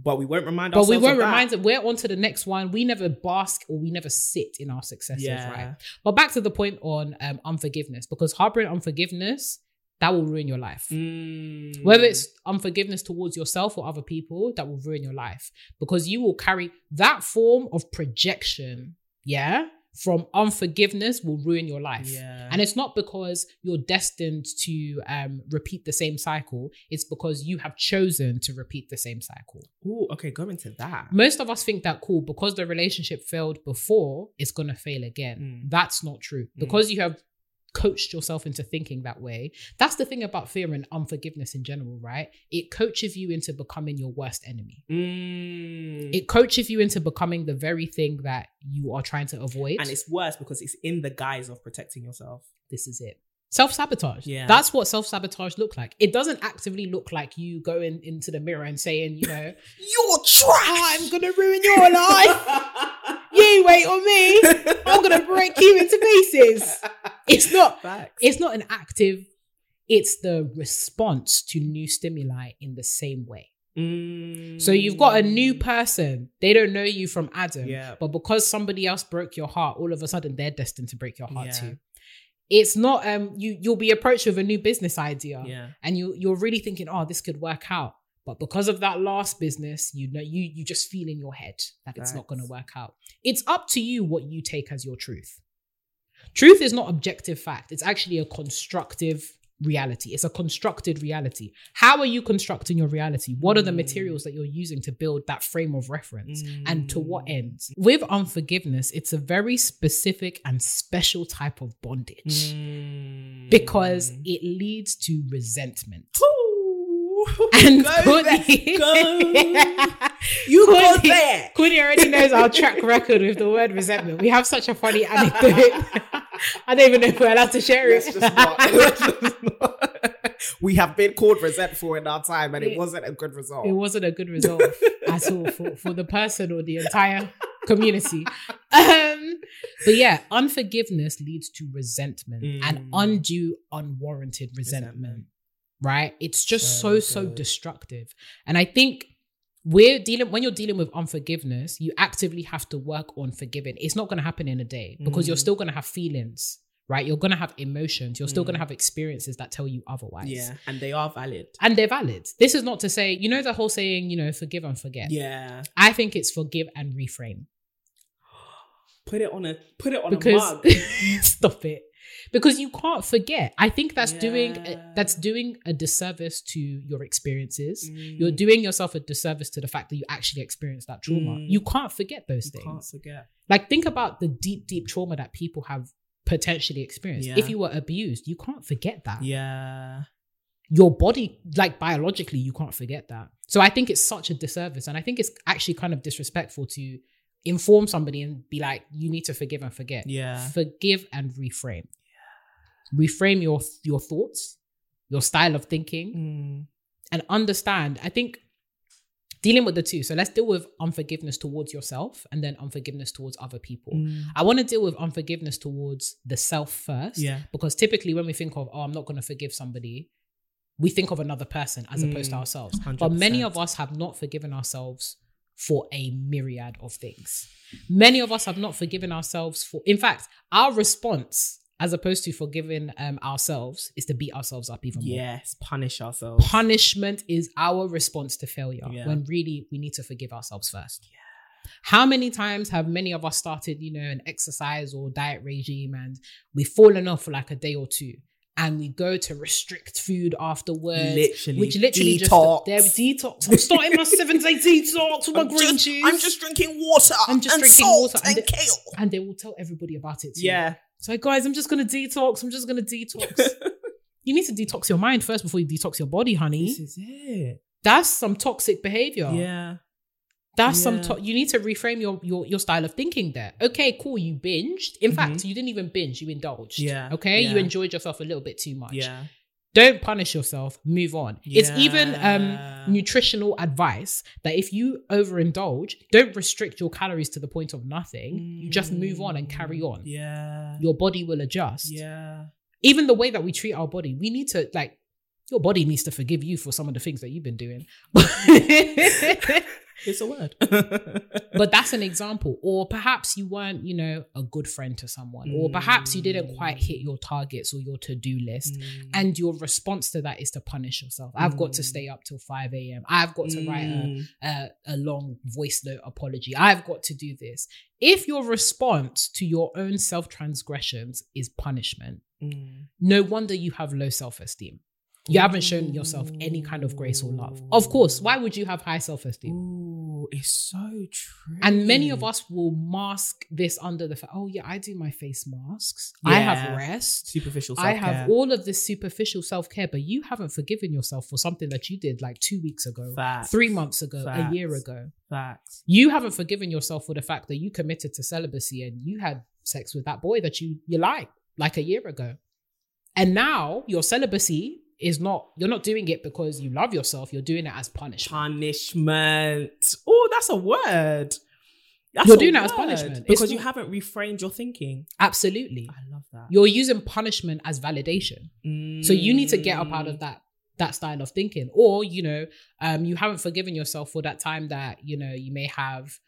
But we won't remind But ourselves. we won't that. remind it. We're on to the next one. We never bask or we never sit in our successes, Yeah. right? But back to the point on um, unforgiveness, because harboring unforgiveness, that will ruin your life. Mm. Whether it's unforgiveness towards yourself or other people, that will ruin your life because you will carry that form of projection, yeah, from unforgiveness will ruin your life. Yeah. And it's not because you're destined to um, repeat the same cycle, it's because you have chosen to repeat the same cycle. Oh, okay, go into that. Most of us think that cool because the relationship failed before, it's going to fail again. Mm. That's not true. Because you have coached yourself into thinking that way. That's the thing about fear and unforgiveness in general, right? It coaches you into becoming your worst enemy. Mm. It coaches you into becoming the very thing that you are trying to avoid. and it's worse because it's in the guise of protecting yourself. this is it. Self sabotage. Yeah. That's what self sabotage look like. It doesn't actively look like you going into the mirror and saying, you know, You're trash. I'm gonna ruin your life. you wait on me. I'm gonna break you into pieces. It's not Facts. it's not an active, it's the response to new stimuli in the same way. Mm. So you've got a new person. They don't know you from Adam. Yeah. But because somebody else broke your heart, all of a sudden they're destined to break your heart Yeah. too. It's not um you you'll be approached with a new business idea Yeah. and you you're really thinking, oh, this could work out. But because of that last business, you know, you you just feel in your head that it's not gonna work out. It's up to you what you take as your truth. Truth is not objective fact, it's actually a constructive reality. It's a constructed reality. How are you constructing your reality? What are the Mm. materials that you're using to build that frame of reference? And to what Mm. ends? With unforgiveness, it's a very specific and special type of bondage Mm. because it leads to resentment. And go Courtney- there, go. You go there. Courtney already knows our track record with the word resentment. We have such a funny anecdote. I don't even know if we're allowed to share it. just not. Let's just not. we have been called resentful in our time, and it, It- wasn't a good result. it wasn't a good result at all for, for the person or the entire community. Um, but yeah, unforgiveness leads to resentment and Mm. undue, unwarranted resentment, Resentment. Right? It's just So so, so destructive. And I think we're dealing, when you're dealing with unforgiveness, you actively have to work on forgiving. It's not going to happen in a day because you're Mm. still going to have feelings. Right, you're gonna have emotions. You're still Mm. gonna have experiences that tell you otherwise. Yeah, and they are valid. and they're valid. This is not to say, you know, the whole saying, you know, forgive and forget. Yeah, I think it's forgive and reframe put it on a put it on a mug. stop it because you can't forget. I think that's doing Yeah. that's doing a disservice to your experiences. Mm. You're doing yourself a disservice to the fact that you actually experienced that trauma. Mm. You can't forget those things. Can't forget. Like think about the deep, deep trauma that people have potentially experienced. Yeah. If you were abused, you can't forget that. Yeah, your body, like biologically, you can't forget that. So I think it's such a disservice. And I think it's actually kind of disrespectful to inform somebody and be like, you need to forgive and forget. yeah. Forgive and reframe. Reframe your your thoughts, your style of thinking, Mm. and understand. I think dealing with the two. So let's deal with unforgiveness towards yourself and then unforgiveness towards other people. Mm. I want to deal with unforgiveness towards the self first. Yeah. Because typically when we think of, oh, I'm not going to forgive somebody, we think of another person as opposed to Mm, ourselves. But many of us have not forgiven ourselves for a myriad of things. Many of us have not forgiven ourselves for, in fact, our response as opposed to forgiving um, ourselves is to beat ourselves up even more. Yes, punish ourselves. Punishment is our response to failure Yeah. when really we need to forgive ourselves first. How many times have many of us started, you know, an exercise or diet regime and we've fallen off for like a day or two and we go to restrict food afterwards? Literally, Which literally detox. just there detox. I'm starting my seven day detox with my I'm green just, juice. I'm just drinking water I'm just drinking salt water and, and kale. and they will tell everybody about it too. Yeah. So guys, I'm just gonna detox. I'm just gonna detox. you need to detox your mind first before you detox your body, honey. this is it. That's some toxic behavior. Yeah. That's some. To- you need to reframe your, your your style of thinking. There. Okay, cool. You binged. In Mhm. fact, you didn't even binge. You indulged. Yeah, Okay. You enjoyed yourself a little bit too much. Yeah. Don't punish yourself. Move on. It's even um nutritional advice that if you overindulge, don't restrict your calories to the point of nothing. You just move on and carry on. Yeah. Your body will adjust. Yeah. Even the way that we treat our body, we need to like. Your body needs to forgive you for some of the things that you've been doing. It's a word. but that's an example or perhaps you weren't you know a good friend to someone or perhaps you didn't quite hit your targets or your to-do list Mm. and your response to that is to punish yourself i've got to Mm. stay up till 5 a.m i've got to write a, Mm. a, a long voice note apology i've got to do this if your response to your own self-transgressions is punishment Mm. no wonder you have low self-esteem you haven't shown yourself any kind of grace or love of course why would you have high self-esteem Ooh, it's so true. and many of us will mask this under the fact, oh, yeah, I do my face masks. I have rest. superficial. Self-care. I have all of this superficial self care, but you haven't forgiven yourself for something that you did like two weeks ago, Facts. three months ago, a year ago. facts. You haven't forgiven yourself for the fact that you committed to celibacy and you had sex with that boy that you you like like a year ago. And now your celibacy is not you're not doing it because you love yourself, you're doing it as punishment. Punishment. Oh, that's a word. That's You're doing that as punishment. It's because you not- haven't reframed your thinking. Absolutely. I love that. You're using punishment as validation. So you need to get up out Mm. of that that style of thinking or you know um you haven't forgiven yourself for that time that you know you may have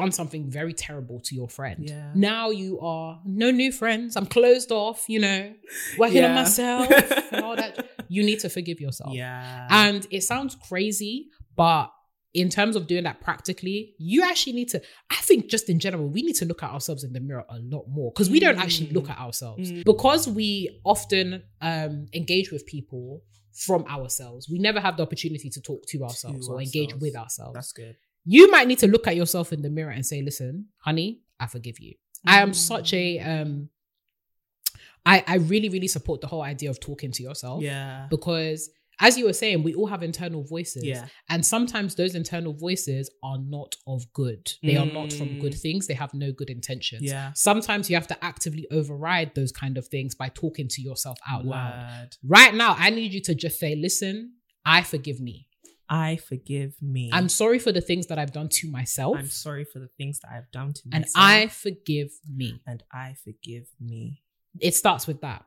done something very terrible to your friend Yeah. now you are no new friends i'm closed off you know working on myself and all that you need to forgive yourself Yeah. and it sounds crazy but in terms of doing that practically, you actually need to, I think just in general, we need to look at ourselves in the mirror a lot more because we don't actually look at ourselves. Mm. Because we often um, engage with people from ourselves, we never have the opportunity to talk to ourselves To or engage with ourselves. That's good. You might need to look at yourself in the mirror and say, listen, honey, I forgive you. I am such a, um, I, I really, really support the whole idea of talking to yourself Yeah. because as you were saying, we all have internal voices. Yeah. And sometimes those internal voices are not of good. They are not from Mm. good things. They have no good intentions. Yeah. Sometimes you have to actively override those kind of things by talking to yourself out loud. Right now, I need you to just say, listen, I forgive me. I forgive me. I'm sorry for the things that I've done to myself. I'm sorry for the things that I've done to and myself. And I forgive me. and I forgive me. It starts with that.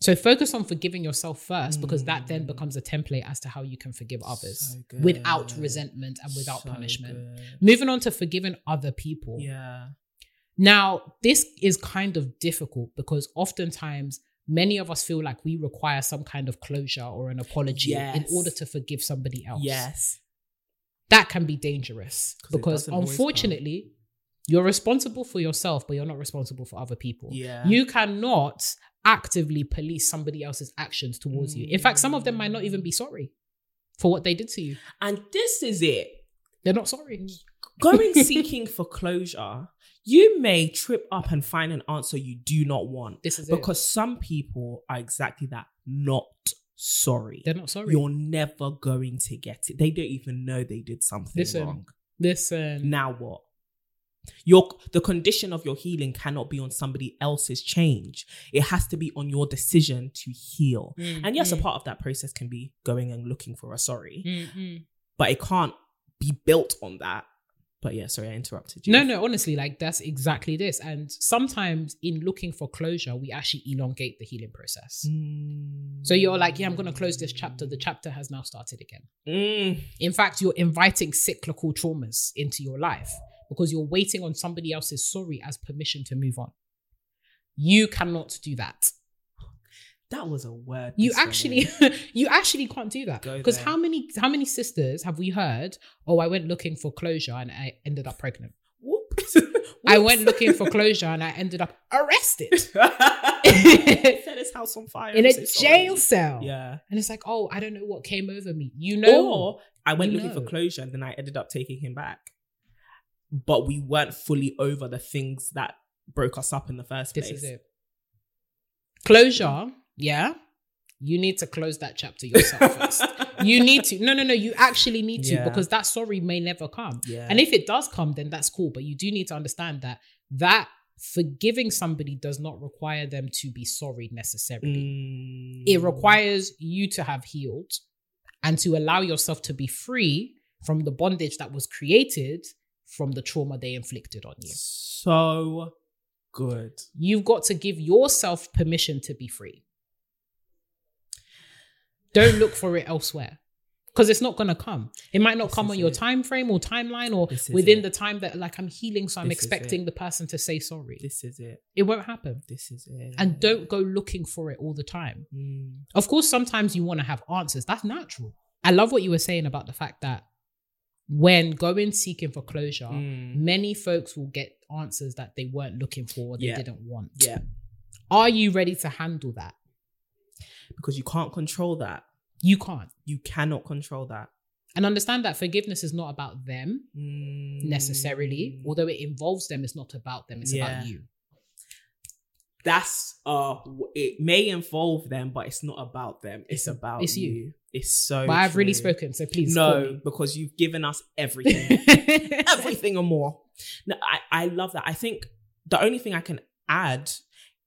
So focus on forgiving yourself first because that then Mm. becomes a template as to how you can forgive others So without resentment and without So punishment. good. Moving on to forgiving other people. Yeah. Now, this is kind of difficult because oftentimes many of us feel like we require some kind of closure or an apology in order to forgive somebody else. Yes. That can be dangerous 'Cause because unfortunately, you're responsible for yourself, but you're not responsible for other people. Yeah. You cannot actively police somebody else's actions towards you. In fact, some of them might not even be sorry for what they did to you. And this is it. They're not sorry. Going seeking for closure, you may trip up and find an answer you do not want. This is it. Because some people are exactly that, not sorry. They're not sorry. You're never going to get it. They don't even know they did something Listen. wrong. Listen. Now what? Your the condition of your healing cannot be on somebody else's change. It has to be on your decision to heal. Mm, And yes, a mm, part of that process can be going and looking for a sorry, mm, mm. but it can't be built on that. But yeah, sorry, I interrupted you. No, no, honestly, like that's exactly this. And sometimes in looking for closure, we actually elongate the healing process. Mm. So you're like, yeah, I'm going to close this chapter. The chapter has now started again. Mm. In fact, you're inviting cyclical traumas into your life because you're waiting on somebody else's sorry as permission to move on. You cannot do that. That was a word. You actually, you actually can't do that because how many, how many sisters have we heard? Oh, I went looking for closure and I ended up pregnant. I went looking for closure and I ended up arrested Set his house on fire. in a so jail cell. Yeah. And it's like, oh, I don't know what came over me. You know, Or I went looking for closure and then I ended up taking him back. But we weren't fully over the things that broke us up in the first this place. is it. Closure, yeah. You need to close that chapter yourself first. You need to. No, no, no. You actually need to Yeah. because that sorry may never come. Yeah. And if it does come, then that's cool. But you do need to understand that that forgiving somebody does not require them to be sorry necessarily. Mm. It requires you to have healed and to allow yourself to be free from the bondage that was created from the trauma they inflicted on you. so good. You've got to give yourself permission to be free. Don't look for it elsewhere. Because it's not gonna come. It might not This come on your it. time frame or timeline or within it. the time that like I'm healing, so I'm This expecting the person to say sorry. This is it. It won't happen. This is it. And don't go looking for it all the time. Mm. Of course, sometimes you want to have answers. That's natural. I love what you were saying about the fact that when going seeking for closure, Mm. many folks will get answers that they weren't looking for or they Yeah. didn't want. Yeah. Are you ready to handle that? Because you can't control that. You can't. You cannot control that. And understand that forgiveness is not about them Mm. necessarily. Although it involves them, it's not about them, it's Yeah. about you. That's uh it may involve them, but it's not about them. It's, It's- about it's you. you. It's so but I've really spoken, so please. No, because you've given us everything. everything and more. No, I, I love that. I think the only thing I can add,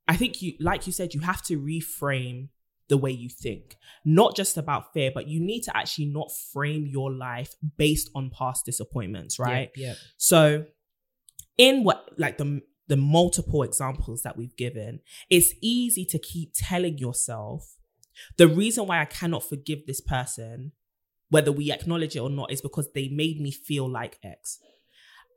I think you, like you said, you have to reframe the way you think, not just about fear, but you need to actually not frame your life based on past disappointments, right? Yeah. So, in what like the the multiple examples that we've given, it's easy to keep telling yourself the reason why I cannot forgive this person, whether we acknowledge it or not, is because they made me feel like X.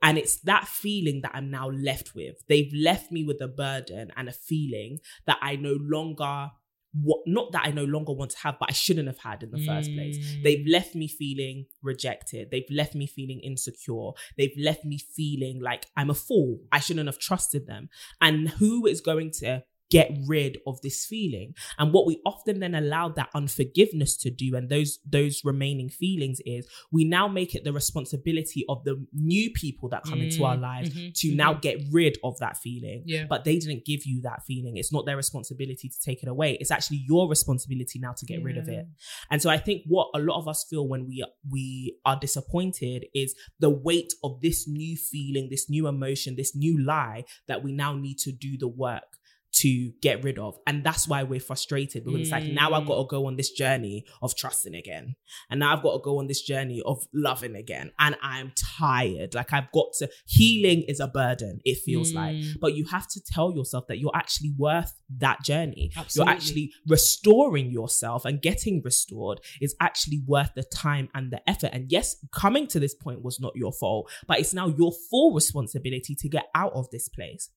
And it's that feeling that I'm now left with. They've left me with a burden and a feeling that I no longer what not that I no longer want to have, but I shouldn't have had in the first place. Mm. They've left me feeling rejected. They've left me feeling insecure. They've left me feeling like I'm a fool. I shouldn't have trusted them. And who is going to get rid of this feeling? And what we often then allow that unforgiveness to do and those those remaining feelings is we now make it the responsibility of the new people that come into our Mm, lives mhm, to mhm. now get rid of that feeling Yeah. but they didn't give you that feeling. It's not their responsibility to take it away. It's actually your responsibility now to get rid of it. And so I think what a lot of us feel when we we are disappointed is the weight of this new feeling, this new emotion, this new lie that we now need to do the work to get rid of. And that's why we're frustrated because it's like now I've Mm. got to go on this journey of trusting again. And now I've got to go on this journey of loving again. And I'm tired. Like I've got to healing is a burden, it feels like Mm. but you have to tell yourself that you're actually worth that journey. Absolutely. You're actually restoring yourself and getting restored is actually worth the time and the effort. And yes, coming to this point was not your fault, but it's now your full responsibility to get out of this place.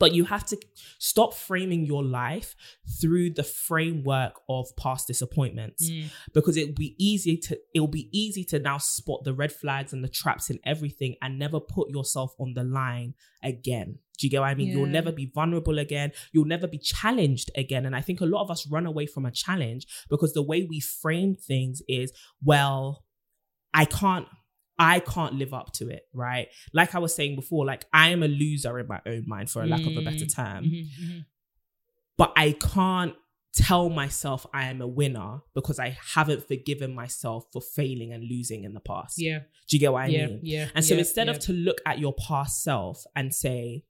But you have to stop framing your life through the framework of past disappointments Mm. because it'll be easy to it'll be easy to now spot the red flags and the traps in everything and never put yourself on the line again. Do you get what I mean? You'll never be vulnerable again. You'll never be challenged again. And I think a lot of us run away from a challenge because the way we frame things is, well, I can't I can't live up to it, right? Like I was saying before, like I am a loser in my own mind, for a lack of a better Mm. term Mhm, mhm. but I can't tell myself I am a winner because I haven't forgiven myself for failing and losing in the past. Yeah. Do you get what I yeah. mean? Yeah. And so yeah, instead yeah. of to look at your past self and say,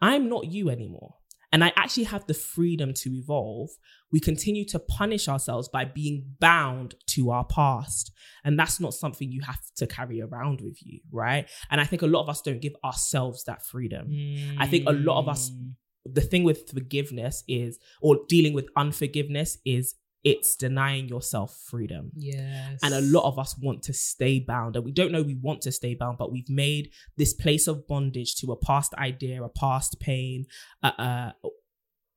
I'm not you anymore, and I actually have the freedom to evolve, we continue to punish ourselves by being bound to our past. And that's not something you have to carry around with you, right? And I think a lot of us don't give ourselves that freedom. I think a lot of us Mm. the thing with forgiveness is or dealing with unforgiveness is it's denying yourself freedom Yes. and a lot of us want to stay bound and we don't know we want to stay bound but we've made this place of bondage to a past idea a past pain uh, uh,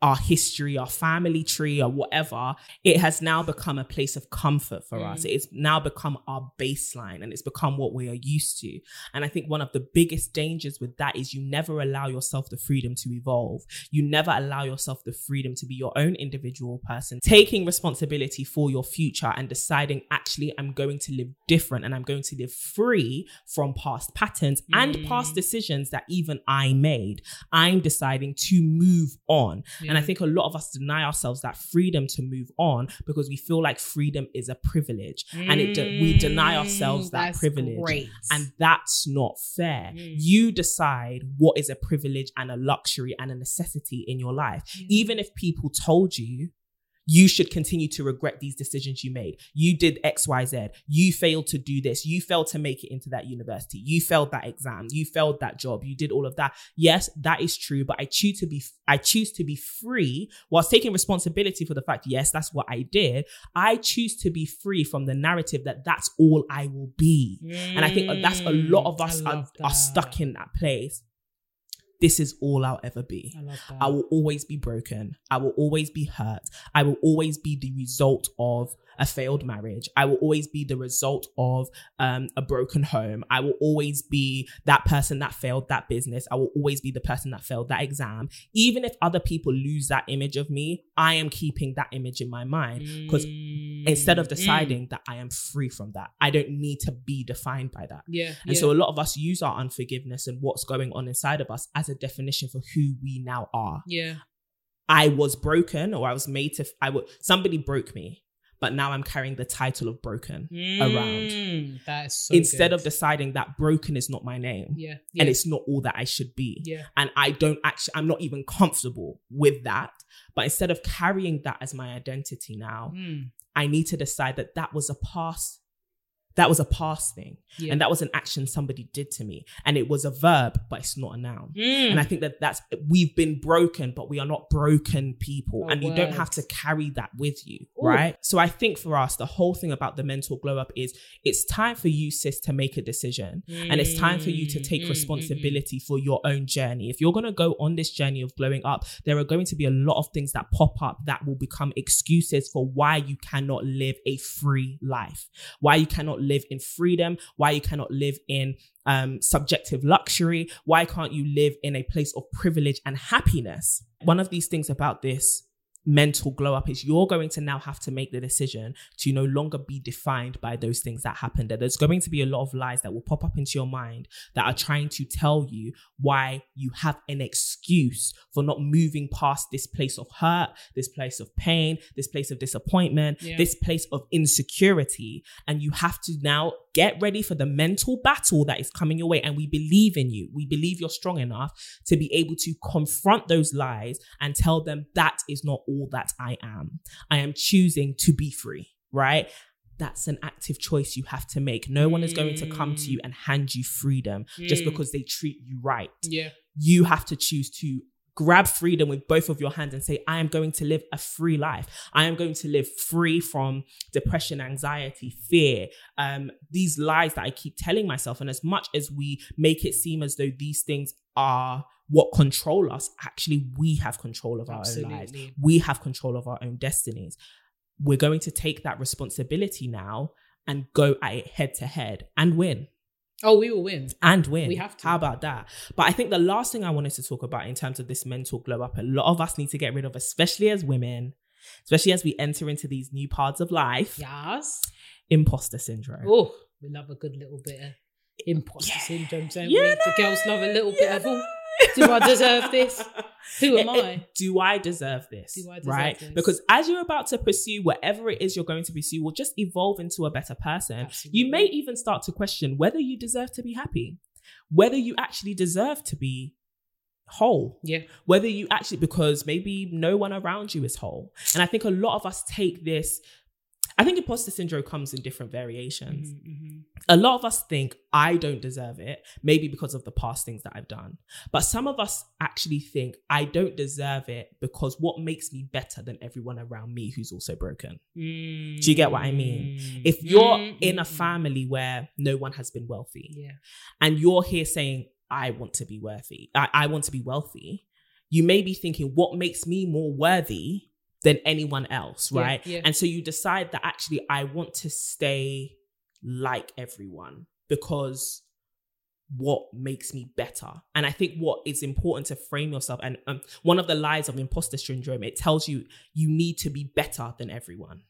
our history our family tree or whatever it has now become a place of comfort for us. Mm. it's now become our baseline and it's become what we are used to. And i think one of the biggest dangers with that is you never allow yourself the freedom to evolve. You never allow yourself the freedom to be your own individual person taking responsibility for your future and deciding actually i'm going to live different and i'm going to live free from past patterns and Mm. past decisions that even i made. I'm deciding to move on and I think a lot of us deny ourselves that freedom to move on because we feel like freedom is a privilege. And it de- we deny ourselves Mm, that privilege. great. And that's not fair. Mm. You decide what is a privilege and a luxury and a necessity in your life. Yeah. Even if people told you, you should continue to regret these decisions you made. You did XYZ. You failed to do this. You failed to make it into that university. You failed that exam. You failed that job. You did all of that. Yes, that is true, but I choose to be I choose to be free whilst taking responsibility for the fact yes, that's what I did. I choose to be free from the narrative that that's all I will be. And I think that's a lot of Mm, us are, are stuck in that place. This is all I'll ever be. I. I will always be broken. I will always be hurt. I will always be the result of a failed marriage. I will always be the result of um, a broken home. I will always be that person that failed that business. I will always be the person that failed that exam. Even if other people lose that image of me, I am keeping that image in my mind because instead of Mm, deciding that I am free from that, I don't need to be defined by that. yeah, And yeah. so a lot of us use our unforgiveness and what's going on inside of us as a definition for who we now are. yeah, I was broken or I was made to I would somebody broke me, but now I'm carrying the title of broken around. Mm, That is so Instead good. of deciding that broken is not my name yeah, yeah, and it's not all that I should be. yeah, And I don't actually I'm not even comfortable with that. But instead of carrying that as my identity now, Mm, I need to decide that that was a past that was a past thing yeah. and that was an action somebody did to me and it was a verb but it's not a noun Mm. and i think that that's we've been broken but we are not broken people Oh, and you don't have to carry that with you right? So I think for us, the whole thing about the mental glow up is it's time for you, sis, to make a decision. And it's time for you to take Mm, mm, responsibility for your own journey. If you're going to go on this journey of glowing up, there are going to be a lot of things that pop up that will become excuses for why you cannot live a free life, why you cannot live in freedom, why you cannot live in um, subjective luxury, why can't you live in a place of privilege and happiness? One of these things about this mental glow up is you're going to now have to make the decision to no longer be defined by those things that happened. There's going to be a lot of lies that will pop up into your mind that are trying to tell you why you have an excuse for not moving past this place of hurt, this place of pain, this place of disappointment, Yeah. this place of insecurity. And you have to now get ready for the mental battle that is coming your way. And we believe in you. We believe you're strong enough to be able to confront those lies and tell them that is not all that I am. I am choosing to be free, right? That's an active choice you have to make. No one is going to come to you and hand you freedom just Mm. because they treat you right. Yeah. You have to choose to grab freedom with both of your hands and say, I am going to live a free life. I am going to live free from depression, anxiety, fear, um, these lies that I keep telling myself. And as much as we make it seem as though these things are what control us, actually, we have control of our own lives. We have control of our own destinies. We're going to take that responsibility now and go at it head to head and win Oh, we will win. and win. We have to. How about that? But I think the last thing I wanted to talk about in terms of this mental glow up, a lot of us need to get rid of, especially as women, especially as we enter into these new parts of life, Yes. imposter syndrome. Oh, we love a good little bit of imposter Yeah. syndrome, don't Yeah, we? The girls love a little bit of, do I deserve this? Who am I? Do I deserve this? Do I deserve right? this? Because as you're about to pursue whatever it is you're going to pursue, will just evolve into a better person. Absolutely. You may even start to question whether you deserve to be happy, whether you actually deserve to be whole. Yeah. whether you actually because maybe no one around you is whole and i think a lot of us take this i think imposter syndrome comes in different variations Mhm, mhm. a lot of us think i don't deserve it maybe because of the past things that i've done but some of us actually think i don't deserve it because what makes me better than everyone around me who's also broken do you get what i mean if you're Mm, in a mm, mm. family where no one has been wealthy Yeah. and you're here saying, I want to be worthy, I, I want to be wealthy, you may be thinking, what makes me more worthy than anyone else, Yeah, right? yeah. And so you decide that actually I want to stay like everyone because what makes me better and i think what is important to frame yourself and um, one of the lies of imposter syndrome it tells you you need to be better than everyone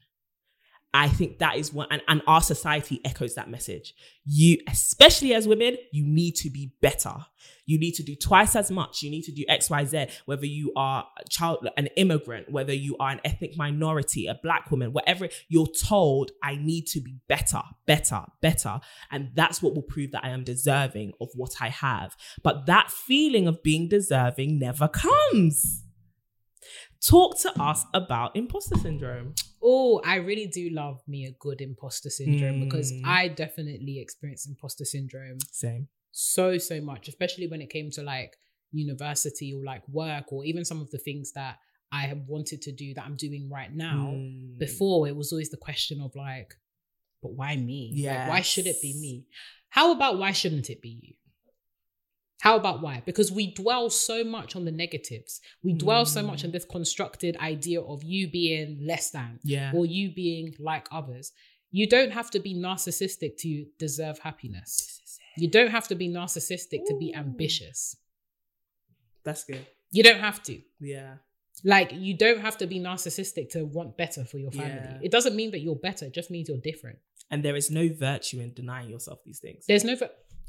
I think that is what, and, and our society echoes that message. You, especially as women, you need to be better. You need to do twice as much. You need to do X, Y, Z. Whether you are a child, an immigrant, whether you are an ethnic minority, a black woman, whatever you're told, I need to be better, better, better, and that's what will prove that I am deserving of what I have. But that feeling of being deserving never comes. Talk to us about imposter syndrome. Oh, I really do love me a good imposter syndrome because Mm. I definitely experienced imposter syndrome Same. so so much especially when it came to like university or like work or even some of the things that i have wanted to do that i'm doing right now Mm. before it was always the question of like but why me like, why should it be me how about why shouldn't it be you how about why because we dwell so much on the negatives we dwell so much on mm. this constructed idea of you being less than Yeah. or you being like others you don't have to be narcissistic to deserve happiness you don't have to be narcissistic to be ambitious. That's good. You don't have to. Yeah. Like, you don't have to be narcissistic to want better for your family. Yeah. It doesn't mean that you're better, it just means you're different. And there is no virtue in denying yourself these things. There's no,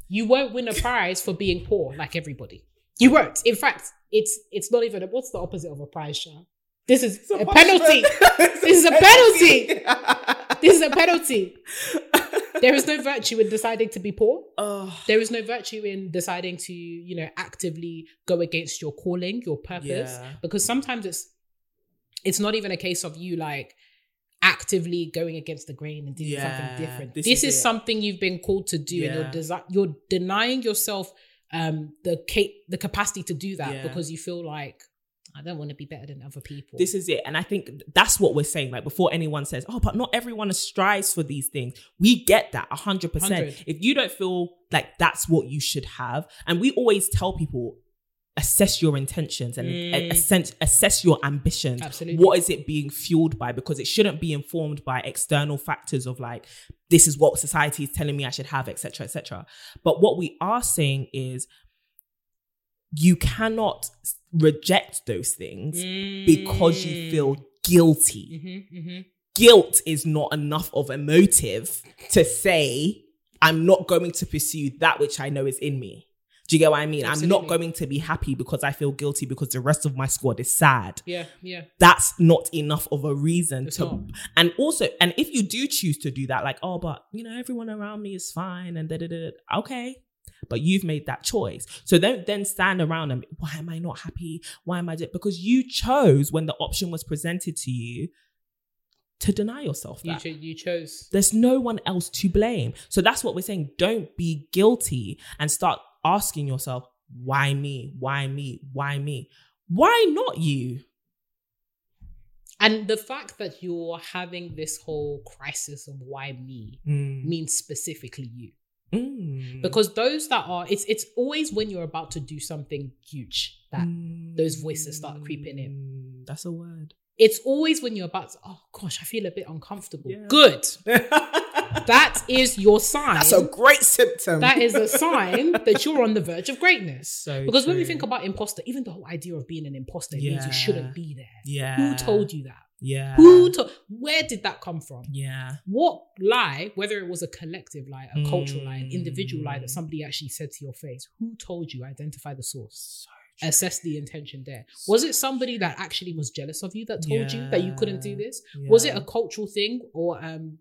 you won't win a prize for being poor like everybody. You won't. In fact, it's it's not even, what's the opposite of a prize, Sha? This is a penalty. this is a penalty. This is a penalty. There is no virtue in deciding to be poor. oh, there is no virtue in deciding to you know actively go against your calling your purpose Yeah. because sometimes it's it's not even a case of you like actively going against the grain and doing Yeah, something different this this, is is, something you've been called to do and you're desi- you're denying yourself um the ca- the capacity to do that Yeah. because you feel like I don't want to be better than other people. This is it. And I think that's what we're saying. Like before anyone says, oh, but not everyone strives for these things. We get that 100%. 100. If you don't feel like that's what you should have, and we always tell people, assess your intentions and Mm. assess, assess your ambitions. Absolutely. What is it being fueled by? Because it shouldn't be informed by external factors of like, this is what society is telling me I should have, etc., etc. But what we are saying is, you cannot reject those things because you feel guilty. hmm hmm Guilt is not enough of a motive to say, I'm not going to pursue that which I know is in me. Do you get what I mean? I'm not going to be happy because I feel guilty because the rest of my squad is sad. Yeah, yeah. That's not enough of a reason It's to. not. And also, and if you do choose to do that, like, oh, but you know, everyone around me is fine and da da da. Okay. But you've made that choice. So don't then stand around and why am I not happy? Why am I just because you chose when the option was presented to you to deny yourself You, that. cho- you chose. There's no one else to blame. So that's what we're saying. Don't be guilty and start asking yourself, why me? Why me? Why me? Why not you? And the fact that you're having this whole crisis of why me means specifically you. Mm. Because those that are, it's it's always when you're about to do something huge that those voices start creeping in. Mm, That's a word. it's always when you're about to, oh gosh, I feel a bit uncomfortable. Yeah. Good. That's your sign. That's a great symptom. that is a sign that you're on the verge of greatness. So because when we think about imposter, even the whole idea of being an imposter means you shouldn't be there. Yeah. Who told you that? Yeah. Who told? Where did that come from? Yeah. What lie, whether it was a collective lie, a cultural lie, an individual lie Mm. that somebody actually said to your face, who told you? Identify the source. Assess the intention there. Was it somebody that actually was jealous of you that told you that you couldn't do Yeah. this? Was it a cultural thing or um,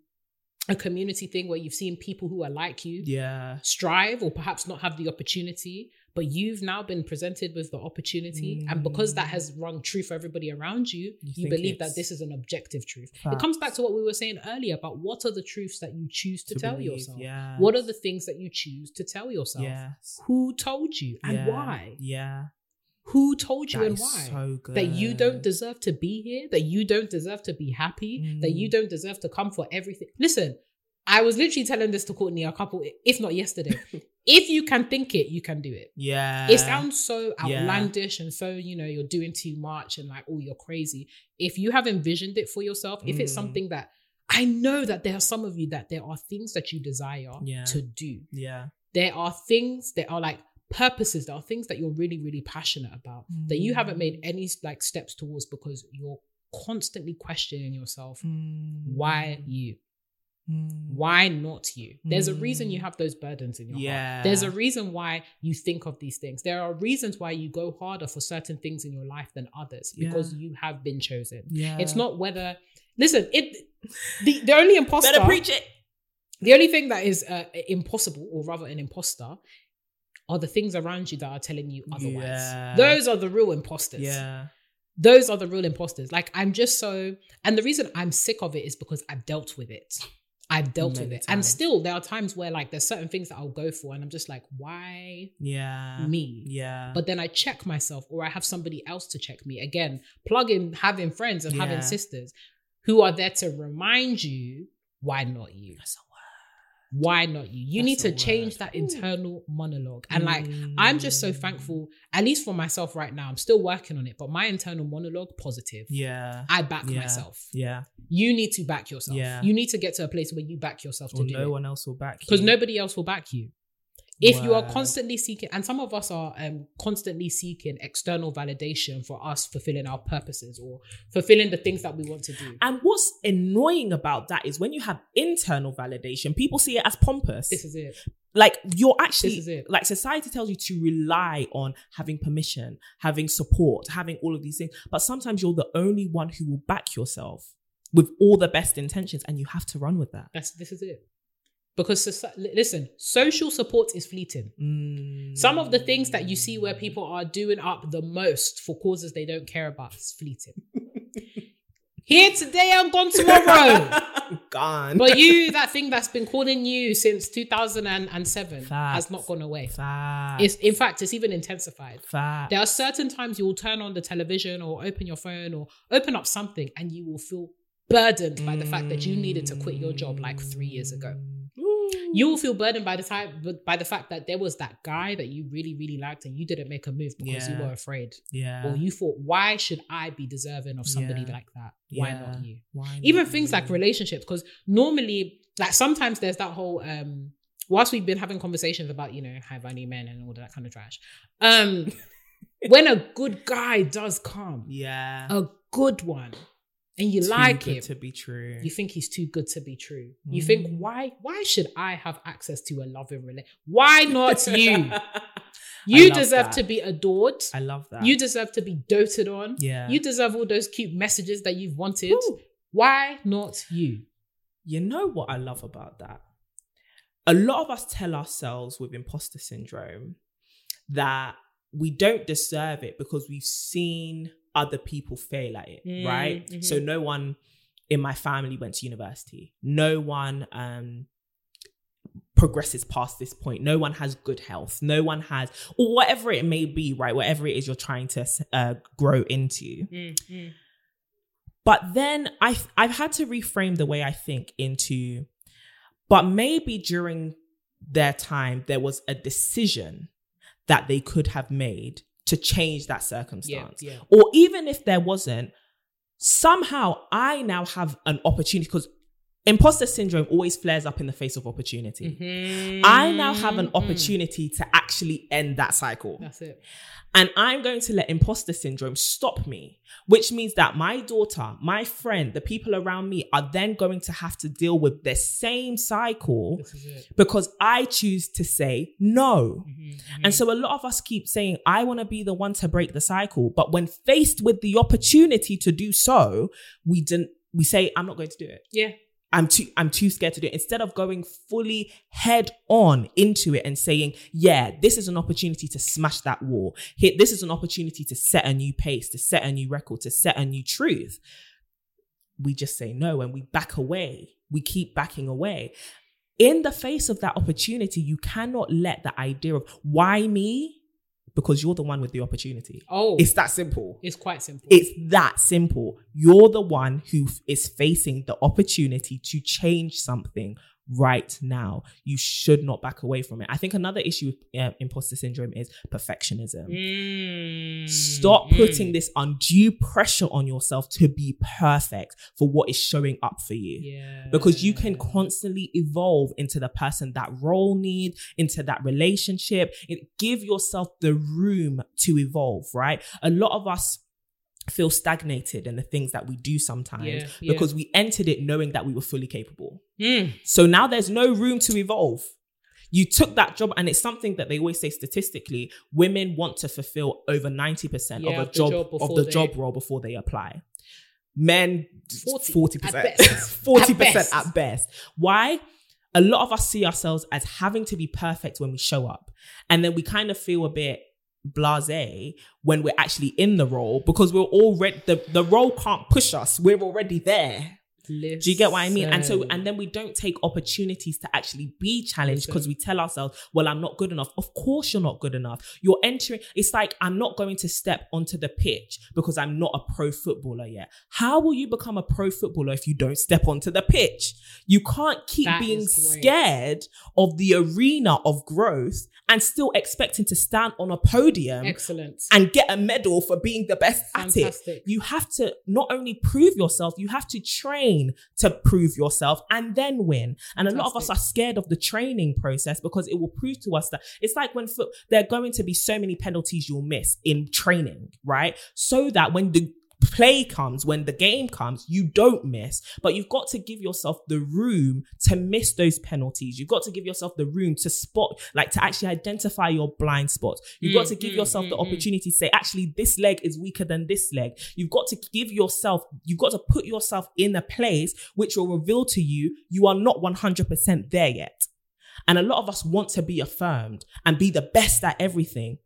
a community thing where you've seen people who are like you Yeah. strive or perhaps not have the opportunity, but you've now been presented with the opportunity, and because that has rung true for everybody around you, Mm. You you, believe that this is an objective truth. It comes back to what we were saying earlier about what are the truths that you choose to, To tell believe, yourself. yes. What are the things that you choose to tell yourself? Yes. Who told you and Yeah. why? Yeah. Who told you That and why? so. That you don't deserve to be here, that you don't deserve to be happy, that you Mm. don't deserve to come for everything. Listen, I was literally telling this to Courtney a couple, if not yesterday. if you can think it, you can do it. Yeah. It sounds so Yeah. outlandish and so, you know, you're doing too much and like, oh, you're crazy. If you have envisioned it for yourself, if it's Mm. something that I know that there are some of you that there are things that you desire Yeah. to do. Yeah. There are things that are like purposes, there are things that you're really, really passionate about that you haven't made Mm. any like steps towards because you're constantly questioning yourself. Mm. Why you? Mm. Why not you? There's a reason you Mm. have those burdens in your Yeah. heart. There's a reason why you think of these things. There are reasons why you go harder for certain things in your life than others because Yeah. you have been chosen. Yeah. It's not whether listen, it the, the only imposter Better preach it. the only thing that is uh, impossible or rather an imposter are the things around you that are telling you otherwise. Yeah. Those are the real imposters Yeah. those are the real imposters. Like I'm just so, and the reason I'm sick of it is because I've dealt with it. I've dealt with Many it, and still there are times where like there's certain things that I'll go for, and I'm just like, why Yeah. me? Yeah. But then I check myself, or I have somebody else to check me. Again, plug in having friends and Yeah. having sisters who are there to remind you why not you. That's Why not you? You That's need to change word. that internal monologue. And like, Mm. I'm just so thankful, at least for myself right now. I'm still working on it, but my internal monologue, positive. Yeah. I back Yeah. myself. Yeah. You need to back yourself. Yeah. You need to get to a place where you back yourself to Or do no it. one else will back you. Because nobody else will back you. If you are constantly seeking, and some of us are um, constantly seeking external validation for us fulfilling our purposes or fulfilling the things that we want to do. And what's annoying about that is when you have internal validation, people see it as pompous. This is it. like you're actually This is it. like society tells you to rely on having permission, having support, having all of these things. But sometimes you're the only one who will back yourself with all the best intentions, and you have to run with that. That's this is it. Because listen, social support is fleeting. Mm. Some of the things that you see where people are doing up the most for causes they don't care about is fleeting. Here today and gone tomorrow. gone. But you, that thing that's been calling you since 2007 has not gone away. Facts. It's in fact, it's even intensified. Facts. There are certain times you will turn on the television or open your phone or open up something and you will feel burdened by the fact that you needed to quit your job like three years ago. You will feel burdened by the time by the fact that there was that guy that you really, really liked and you didn't make a move because you were afraid. Yeah. Or you thought, why should I be deserving of somebody Yeah. like that? Why Yeah. not you? Why even not things like relationships because normally like sometimes there's that whole um whilst we've been having conversations about you know high value men and all that kind of trash um when a good guy does come Yeah. a good one and you Too like him to be true. you think he's too good to be true you think Mm. why why should i have access to a loving relationship why not you you deserve that. to be adored I love that. you deserve to be doted on yeah. you deserve all those cute messages that you've wanted Woo. why not you You know what I love about that? A lot of us tell ourselves with imposter syndrome that we don't deserve it because we've seen other people fail at it, Mm, right? mhm. So no one in my family went to university. No one um progresses past this point. No one has good health. No one has or whatever it may be, right? Whatever it is you're trying to uh, grow into. But then I've I've had to reframe the way I think into, but maybe during their time there was a decision that they could have made to change that yeah circumstance. yeah Or even if there wasn't, somehow I now have an opportunity because imposter syndrome always flares up in the face of opportunity. I now have an Mhm. opportunity to actually end that cycle. That's it. And I'm going to let imposter syndrome stop me, which means that my daughter, my friend, the people around me are then going to have to deal with the same cycle This is it. because I choose to say no. Mhm, And so a lot of us keep saying, I want to be the one to break the cycle. But when faced with the opportunity to do so, we didn't, we say, I'm not going to do it. Yeah. I'm too I'm too scared to do it. Instead of going fully head on into it and saying, yeah, this is an opportunity to smash that wall. This is an opportunity to set a new pace, to set a new record, to set a new truth. We just say no and we back away. We keep backing away. In the face of that opportunity, you cannot let the idea of why me? Because you're the one with the opportunity. Oh, It's that simple. it's quite simple. It's that simple. You're the one who f- is facing the opportunity to change something right now. You should not back away from it. I think another issue with uh, imposter syndrome is perfectionism. Mm, Stop mm. putting this undue pressure on yourself to be perfect for what is showing up for you Yeah. because you can constantly evolve into the person that role need into that relationship it, give yourself the room to evolve right a lot of us feel stagnated in the things that we do sometimes Yeah, yeah. because we entered it knowing that we were fully capable. Mm, so now there's no room to evolve. You took that job and it's something that they always say statistically women want to fulfill over 90% Yeah, of a job, job of the they- job role before they apply. Men 40, 40% at best. 40% At at best. Why? A lot of us see ourselves as having to be perfect when we show up. And then we kind of feel a bit blase when we're actually in the role because we're already the, the role can't push us. We're already there do you get what I mean? And so, and then we don't take opportunities to actually be challenged because we tell ourselves, well, I'm not good enough. Of course, you're not good enough. You're entering, it's like, I'm not going to step onto the pitch because I'm not a pro footballer yet. How will you become a pro footballer if you don't step onto the pitch? You can't keep That being scared of the arena of growth and still expecting to stand on a podium excellent. and get a medal for being the best at it. You have to not only prove yourself, you have to train to prove yourself and then win. And a lot of us are scared of the training process because it will prove to us that it's like when foot, there are going to be so many penalties you'll miss in training, right? So that when the play comes, when the game comes, you don't miss. But you've got to give yourself the room to miss those penalties. You've got to give yourself the room to spot, like to actually identify your blind spots. You've got Mm, to give mm, yourself mm, the mm. opportunity to say, actually, this leg is weaker than this leg. You've got to give yourself, you've got to put yourself in a place which will reveal to you you are not 100% there yet. And a lot of us want to be affirmed and be the best at everything.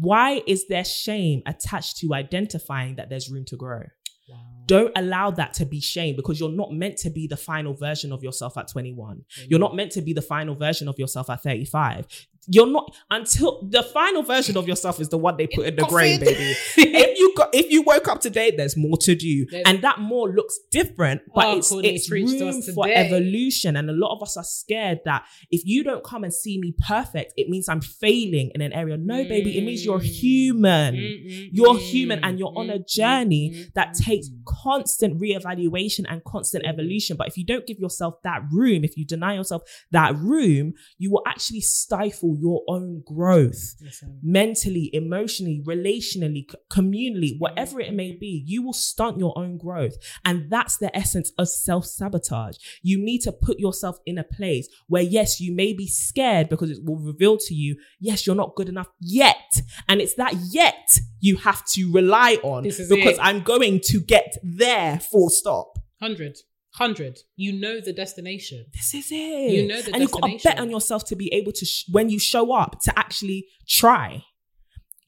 Why is there shame attached to identifying that there's room to grow? Wow. Don't allow that to be shame because you're not meant to be the final version of yourself at 21. You're not meant to be the final version of yourself at 35. You're not until the final version of yourself is the one they put in the grave, baby. if you got if you woke up today, there's more to do, There's- and that more looks different, but Oh, it's it's preach to us room for evolution. And a lot of us are scared that if you don't come and see me perfect, it means I'm failing in an area. No, baby, it means you're Mm. human. Mm-mm-mm. You're human and you're on a journey that takes Mm-mm. constant reevaluation and constant evolution. But if you don't give yourself that room, if you deny yourself that room, you will actually stifle your own growth Listen. mentally, emotionally, relationally, communally, whatever it may be. You will stunt your own growth. And that's the essence of self sabotage. You need to put yourself in a place where, yes, you may be scared because it will reveal to you, yes, you're not good enough yet. And it's that yet you have to rely on because it. I'm going to get there, full stop. 100. 100. You know the destination. This is it. You know the destination. and you've got to bet on yourself to be able to, sh- when you show up, to actually try.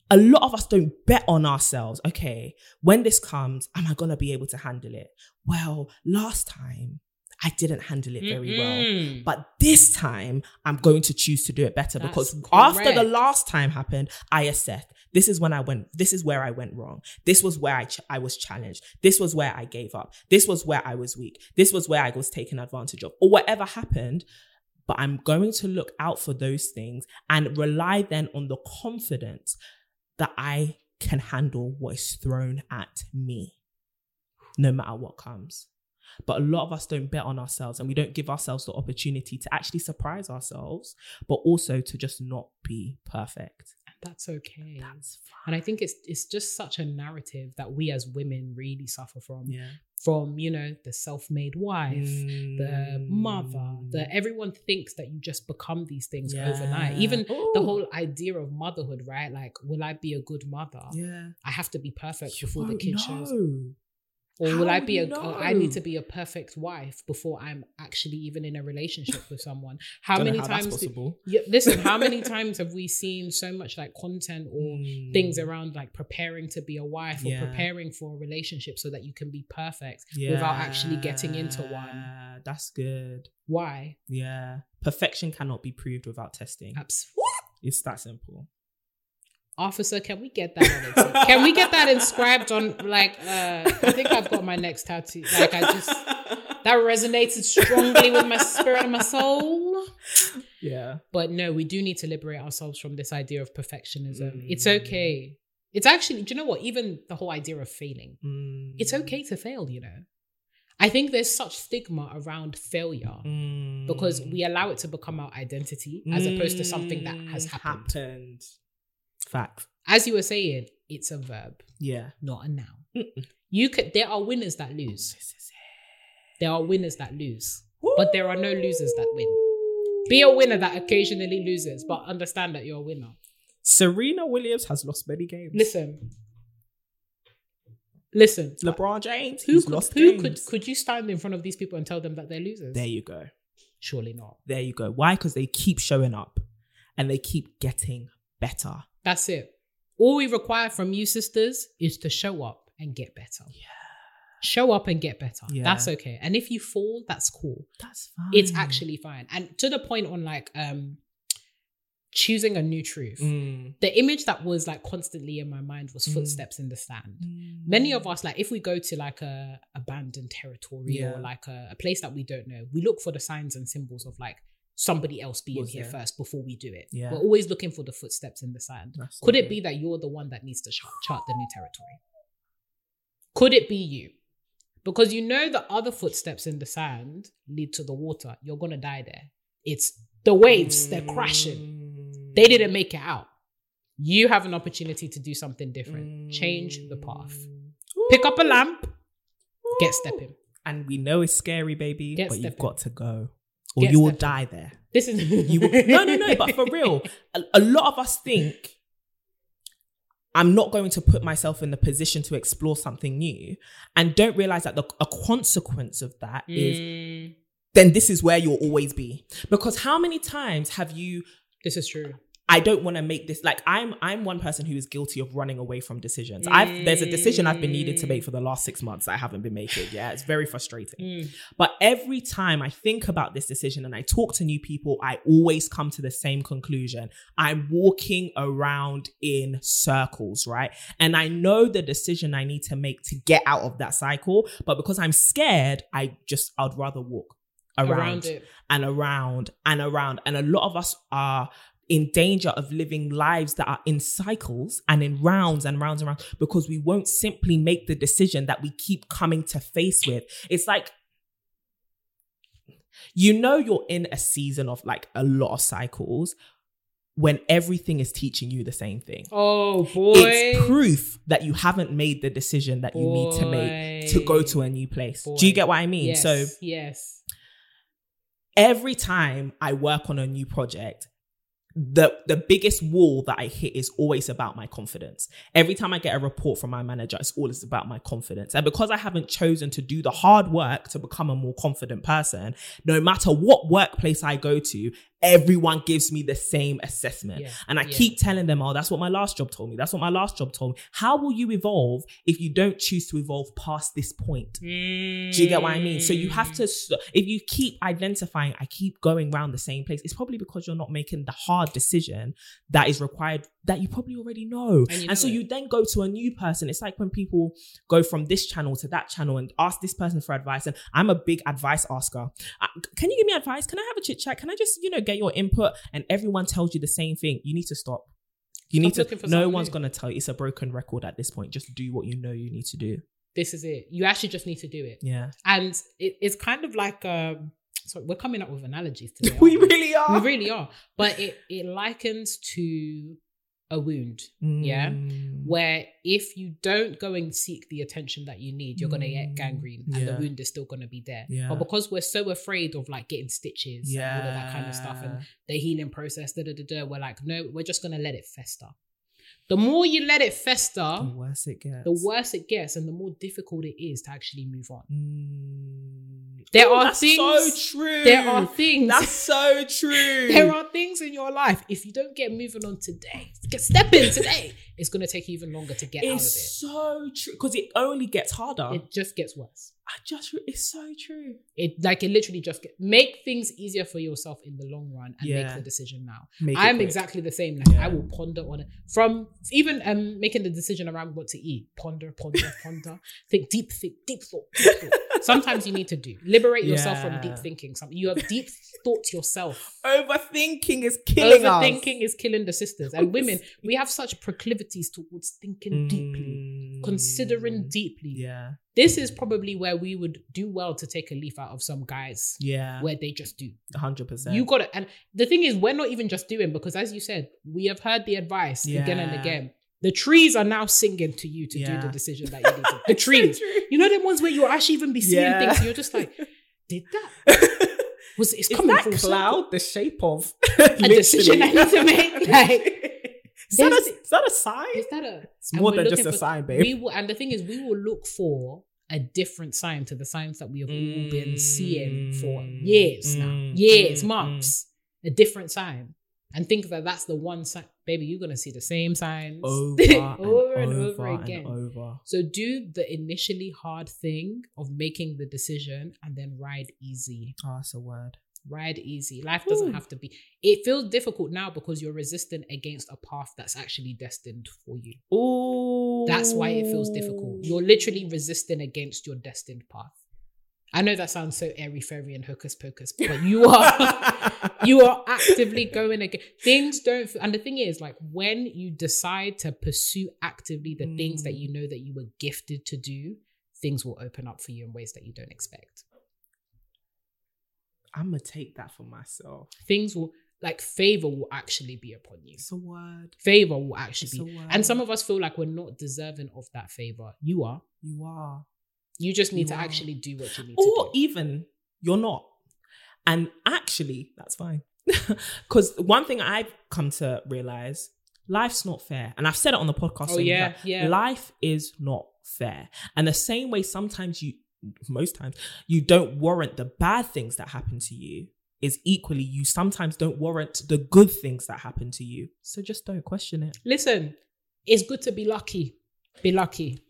A lot of us don't bet on ourselves. Okay, when this comes, am I going to be able to handle it? Well, last time I didn't handle it very well. Mm-mm. But this time, I'm going to choose to do it better That's because after the last time happened, I assessed this is when I went, this is where I went wrong. This was where I, ch- I was challenged. This was where I gave up. This was where I was weak. This was where I was taken advantage of, or whatever happened. But I'm going to look out for those things and rely then on the confidence that I can handle what is thrown at me, no matter what comes. But a lot of us don't bet on ourselves and we don't give ourselves the opportunity to actually surprise ourselves, but also to just not be perfect. And That's okay. That's fine. and I think it's it's just such a narrative that we as women really suffer from. Yeah. From, you know, the self-made wife, the mother, the Mm. everyone thinks that you just become these things Yeah. overnight. Even the whole idea of motherhood, right? Like, will I be a good mother? Yeah. I have to be perfect You before the kid shows. Know. Or How will I be you a? or I need to be a perfect wife before I'm actually even in a relationship with someone. How Don't know many how that's times? do- yeah, listen, how many times have we seen so much like content or Mm. things around like preparing to be a wife Yeah. or preparing for a relationship so that you can be perfect without actually getting into one? Yeah, That's good. Why? Yeah. Perfection cannot be proved without testing. Absolutely. It's that simple. Officer, can we get that on? Can we get that inscribed on like uh I think I've got my next tattoo. Like I just that resonated strongly with my spirit and my soul. Yeah. But no, we do need to liberate ourselves from this idea of perfectionism. It's Mm. okay. It's actually, do you know what? Even the whole idea of failing, Mm. it's okay to fail, you know? I think there's such stigma around failure Mm. because we allow it to become our identity as opposed to something that has Mm, happened. happened. Fact. As you were saying, it's a verb, Yeah. not a noun. Mm-mm. You could, there are winners that lose. This is There are winners that lose, it. but there are no losers that win. Be a winner that occasionally loses, but understand that you're a winner. Serena Williams has lost many games. Listen. Listen. LeBron James, Who, he's could, lost who games. could could you stand in front of these people and tell them that they're losers? There you go. Surely not. There you go. Why? Because they keep showing up and they keep getting better. That's it. All we require from you, sisters, is to show up and get better. Yeah. Show up and get better. Yeah. That's okay. And if you fall, that's cool. That's fine. It's actually fine. And to the point on like um choosing a new truth. Mm. The image that was like constantly in my mind was Mm. footsteps in the sand. Many of us, like if we go to like a abandoned territory Yeah. or like a, a place that we don't know, we look for the signs and symbols of like somebody else being Was here there. first before we do it. Yeah. We're always looking for the footsteps in the sand. That's Could it be that you're the one that needs to chart, chart the new territory? Could it be you? Because you know the other footsteps in the sand lead to the water. You're gonna die there. It's the waves, they're crashing. Mm. They didn't make it out. You have an opportunity to do something different. Change the path. Mm. Pick up a lamp, get stepping. And we know it's scary, baby, Get but you've got to go. Or Get you will stepping. die there. This is You no, no, no, but for real, a, a lot of us think I'm not going to put myself in the position to explore something new and don't realize that the a consequence of that is Mm, then this is where you'll always be. Because how many times have you this is true. I don't want to make this like I'm I'm one person who is guilty of running away from decisions. I've there's a decision I've been needed to make for the last six months that I haven't been making. Yeah, it's very frustrating. Mm. But every time I think about this decision and I talk to new people, I always come to the same conclusion. I'm walking around in circles, right? And I know the decision I need to make to get out of that cycle, but because I'm scared, I just I'd rather walk around, Around it. and around and around. And a lot of us are in danger of living lives that are in cycles and in rounds and rounds and rounds because we won't simply make the decision that we keep coming to face with. It's like you know you're in a season of like a lot of cycles when everything is teaching you the same thing. Oh boy. It's proof that you haven't made the decision that you need to make to go to a new place. Do you get what I mean? yes, So yes. every time I work on a new project, the the biggest wall that I hit is always about my confidence. Every time I get a report from my manager, it's always about my confidence. And because I haven't chosen to do the hard work to become a more confident person, no matter what workplace I go to, everyone gives me the same assessment. Yeah, And I yeah. keep telling them, oh, that's what my last job told me. That's what my last job told me. How will you evolve if you don't choose to evolve past this point? Do you get what I mean? So you have to, if you keep identifying, I keep going around the same place, it's probably because you're not making the hard decision that is required that you probably already know. And you And, so it. you then go to a new person. It's like when people go from this channel to that channel and ask this person for advice. And I'm a big advice asker. Uh, Can you give me advice? Can I have a chit chat? Can I just, you know, get your input? And everyone tells you the same thing. You need to stop. You need to, no something one's going to tell you. It's a broken record at this point. Just do what you know you need to do. This is it. You actually just need to do it. Yeah. And it, it's kind of like um so we're coming up with analogies today. we aren't really are. we really are. But it it likens to a wound. Yeah. Mm. Where if you don't go and seek the attention that you need, you're gonna get Mm, gangrene and yeah. the wound is still gonna be there. Yeah. But because we're so afraid of like getting stitches yeah. all of that kind of stuff and the healing process, da da da da, we're like, no, we're just gonna let it fester. The more you let it fester, the worse it gets. the worse it gets and the more difficult it is to actually move on. Mm. There Oh, are that's things- so true. There are things That's so true. there are things in your life. If you don't get moving on today, get stepping today, it's gonna take you even longer to get It's out of it. so true because it only gets harder. It just gets worse. I just, it's so true. It like it literally just get make things easier for yourself in the long run and Yeah. make the decision now. Make I'm exactly the same. Like Yeah. I will ponder on it from even um making the decision around what to eat. Ponder, ponder, ponder. Think deep, think deep thought. Deep thought. Sometimes you need to do liberate yourself from deep thinking. Something you have deep thoughts yourself. Overthinking is killing us. Overthinking is killing the sisters and women. We have such proclivities towards thinking deeply, Mm. Considering mm. deeply. Yeah, This is probably where we would do well to take a leaf out of some guys yeah, where they just do. hundred percent. You got it. And the thing is, we're not even just doing because, as you said, we have heard the advice again and again. The trees are now singing to you to do the decision that you need to. The so trees. true. You know, the ones where you'll actually even be seeing Yeah. things. You're just like, did that? Was it's coming that full circle? cloud the shape of A decision I need to make? Like, is, that a, is that a sign? Is that a? It's more than just a for- sign, babe. We will, and the thing is, we will look for a different sign to the signs that we have all been seeing for years now, Mm, years, mm, months. A different sign, and think that that's the one sign, baby. You're gonna see the same signs over, over and, and over, over again. and over. So do the initially hard thing of making the decision, and then ride easy. Oh, that's a word. Ride easy. Life doesn't Ooh. have to be. It feels difficult now because you're resistant against a path that's actually destined for you. Oh, That's why it feels difficult. You're literally resisting against your destined path. I know that sounds so airy fairy and hocus pocus, but you are you are actively going again. Things don't, and the thing is, like when you decide to pursue actively the things that Mm. you know that you were gifted to do, things will open up for you in ways that you don't expect. I'm gonna take that for myself. Things will, like favor, will actually be upon you. It's a word. Favor will actually It's be, and some of us feel like we're not deserving of that favor. You are. You are. You just need You to are. actually do what you need or to do. Or even you're not. And actually, that's fine. Because one thing I've come to realize life's not fair. And I've said it on the podcast. Oh, yeah, yeah. Life is not fair. And the same way, sometimes you, most times, you don't warrant the bad things that happen to you. is equally you sometimes don't warrant the good things that happen to you. So just don't question it. Listen, it's good to be lucky. Be lucky.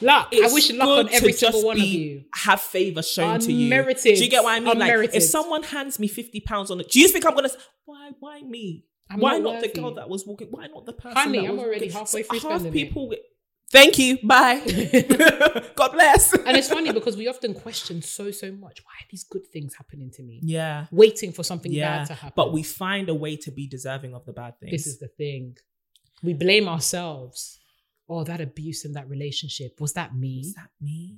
Luck. I It's wish luck on every single just one of you. Have favor shown to you. Unmerited. Do you get what I mean? Like Unmerited. if someone hands me fifty pounds on it, do you think I'm gonna? s- Why? Why me? I'm why not not, the girl that was walking? Why not the person? Honey, I'm already walking? halfway through Half spending it. Thank you. Bye. God bless. And it's funny because we often question so, so much. Why are these good things happening to me? yeah. Waiting for something Yeah. bad to happen. But we find a way to be deserving of the bad things. This is the thing. We blame ourselves. Oh, that abuse in that relationship. Was that me? Is that me?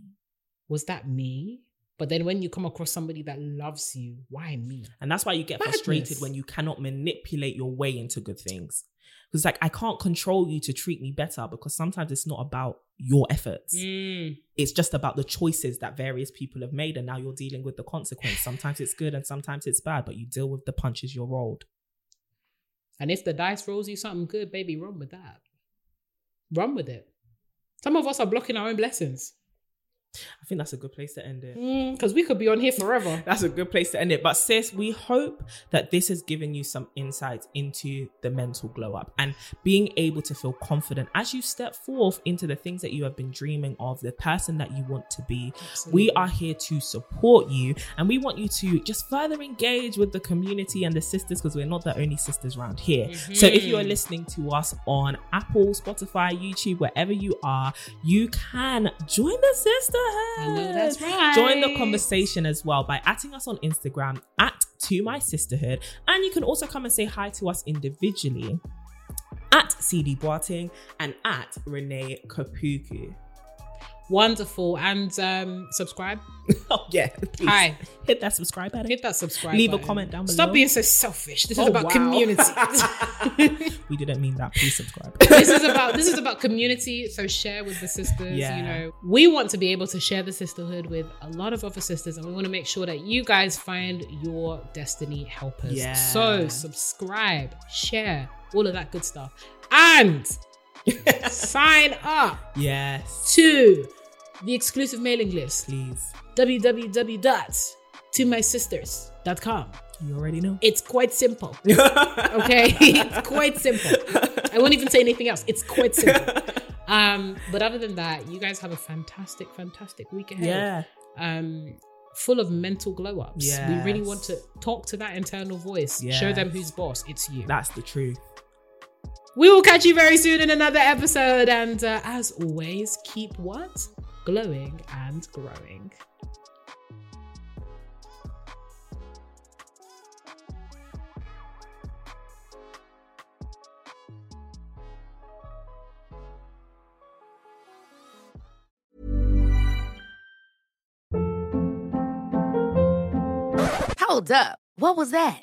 Was that me? But then when you come across somebody that loves you, why me? And that's why you get frustrated when you cannot manipulate your way into good things. Because like I can't control you to treat me better because sometimes it's not about your efforts. Mm. It's just about the choices that various people have made and now you're dealing with the consequence. Sometimes it's good and sometimes it's bad, but you deal with the punches you're rolled. And if the dice rolls you something good, baby, run with that. Run with it. Some of us are blocking our own blessings I think that's a good place to end it. Mm, because we could be on here forever. That's a good place to end it. But sis, we hope that this has given you some insights into the mental glow up and being able to feel confident as you step forth into the things that you have been dreaming of, the person that you want to be. We are here to support you and we want you to just further engage with the community and the sisters because we're not the only sisters around here. So if you are mm-hmm. listening to us on Apple, Spotify, YouTube, wherever you are, you can join the sisterhood. That's right. Join the conversation as well by atting us on Instagram at To My Sisterhood. And you can also come and say hi to us individually at CD Boating and at Renee Kapuku. Wonderful. And um, subscribe. oh, yeah. Please. Hi. Hit that subscribe button. Hit that subscribe. Leave a comment down below. Stop being so selfish. This Oh, is about wow. community. we didn't mean that. Please subscribe. this is about this is about community. So share with the sisters. Yeah. You know, we want to be able to share the sisterhood with a lot of other sisters, and we want to make sure that you guys find your destiny helpers. Yeah. So subscribe, share, all of that good stuff, and sign up yes. to the exclusive mailing list Please. www.tomysisters.com. You already know. It's quite simple. Okay, it's quite simple. I won't even say anything else. It's quite simple. Um, but other than that, you guys have a fantastic, fantastic week ahead. yeah. Um, full of mental glow ups. We really want to talk to that internal voice. Show them who's boss. It's you. That's the truth. We will catch you very soon in another episode. And uh, as always, keep what? Glowing and growing. Hold up. What was that?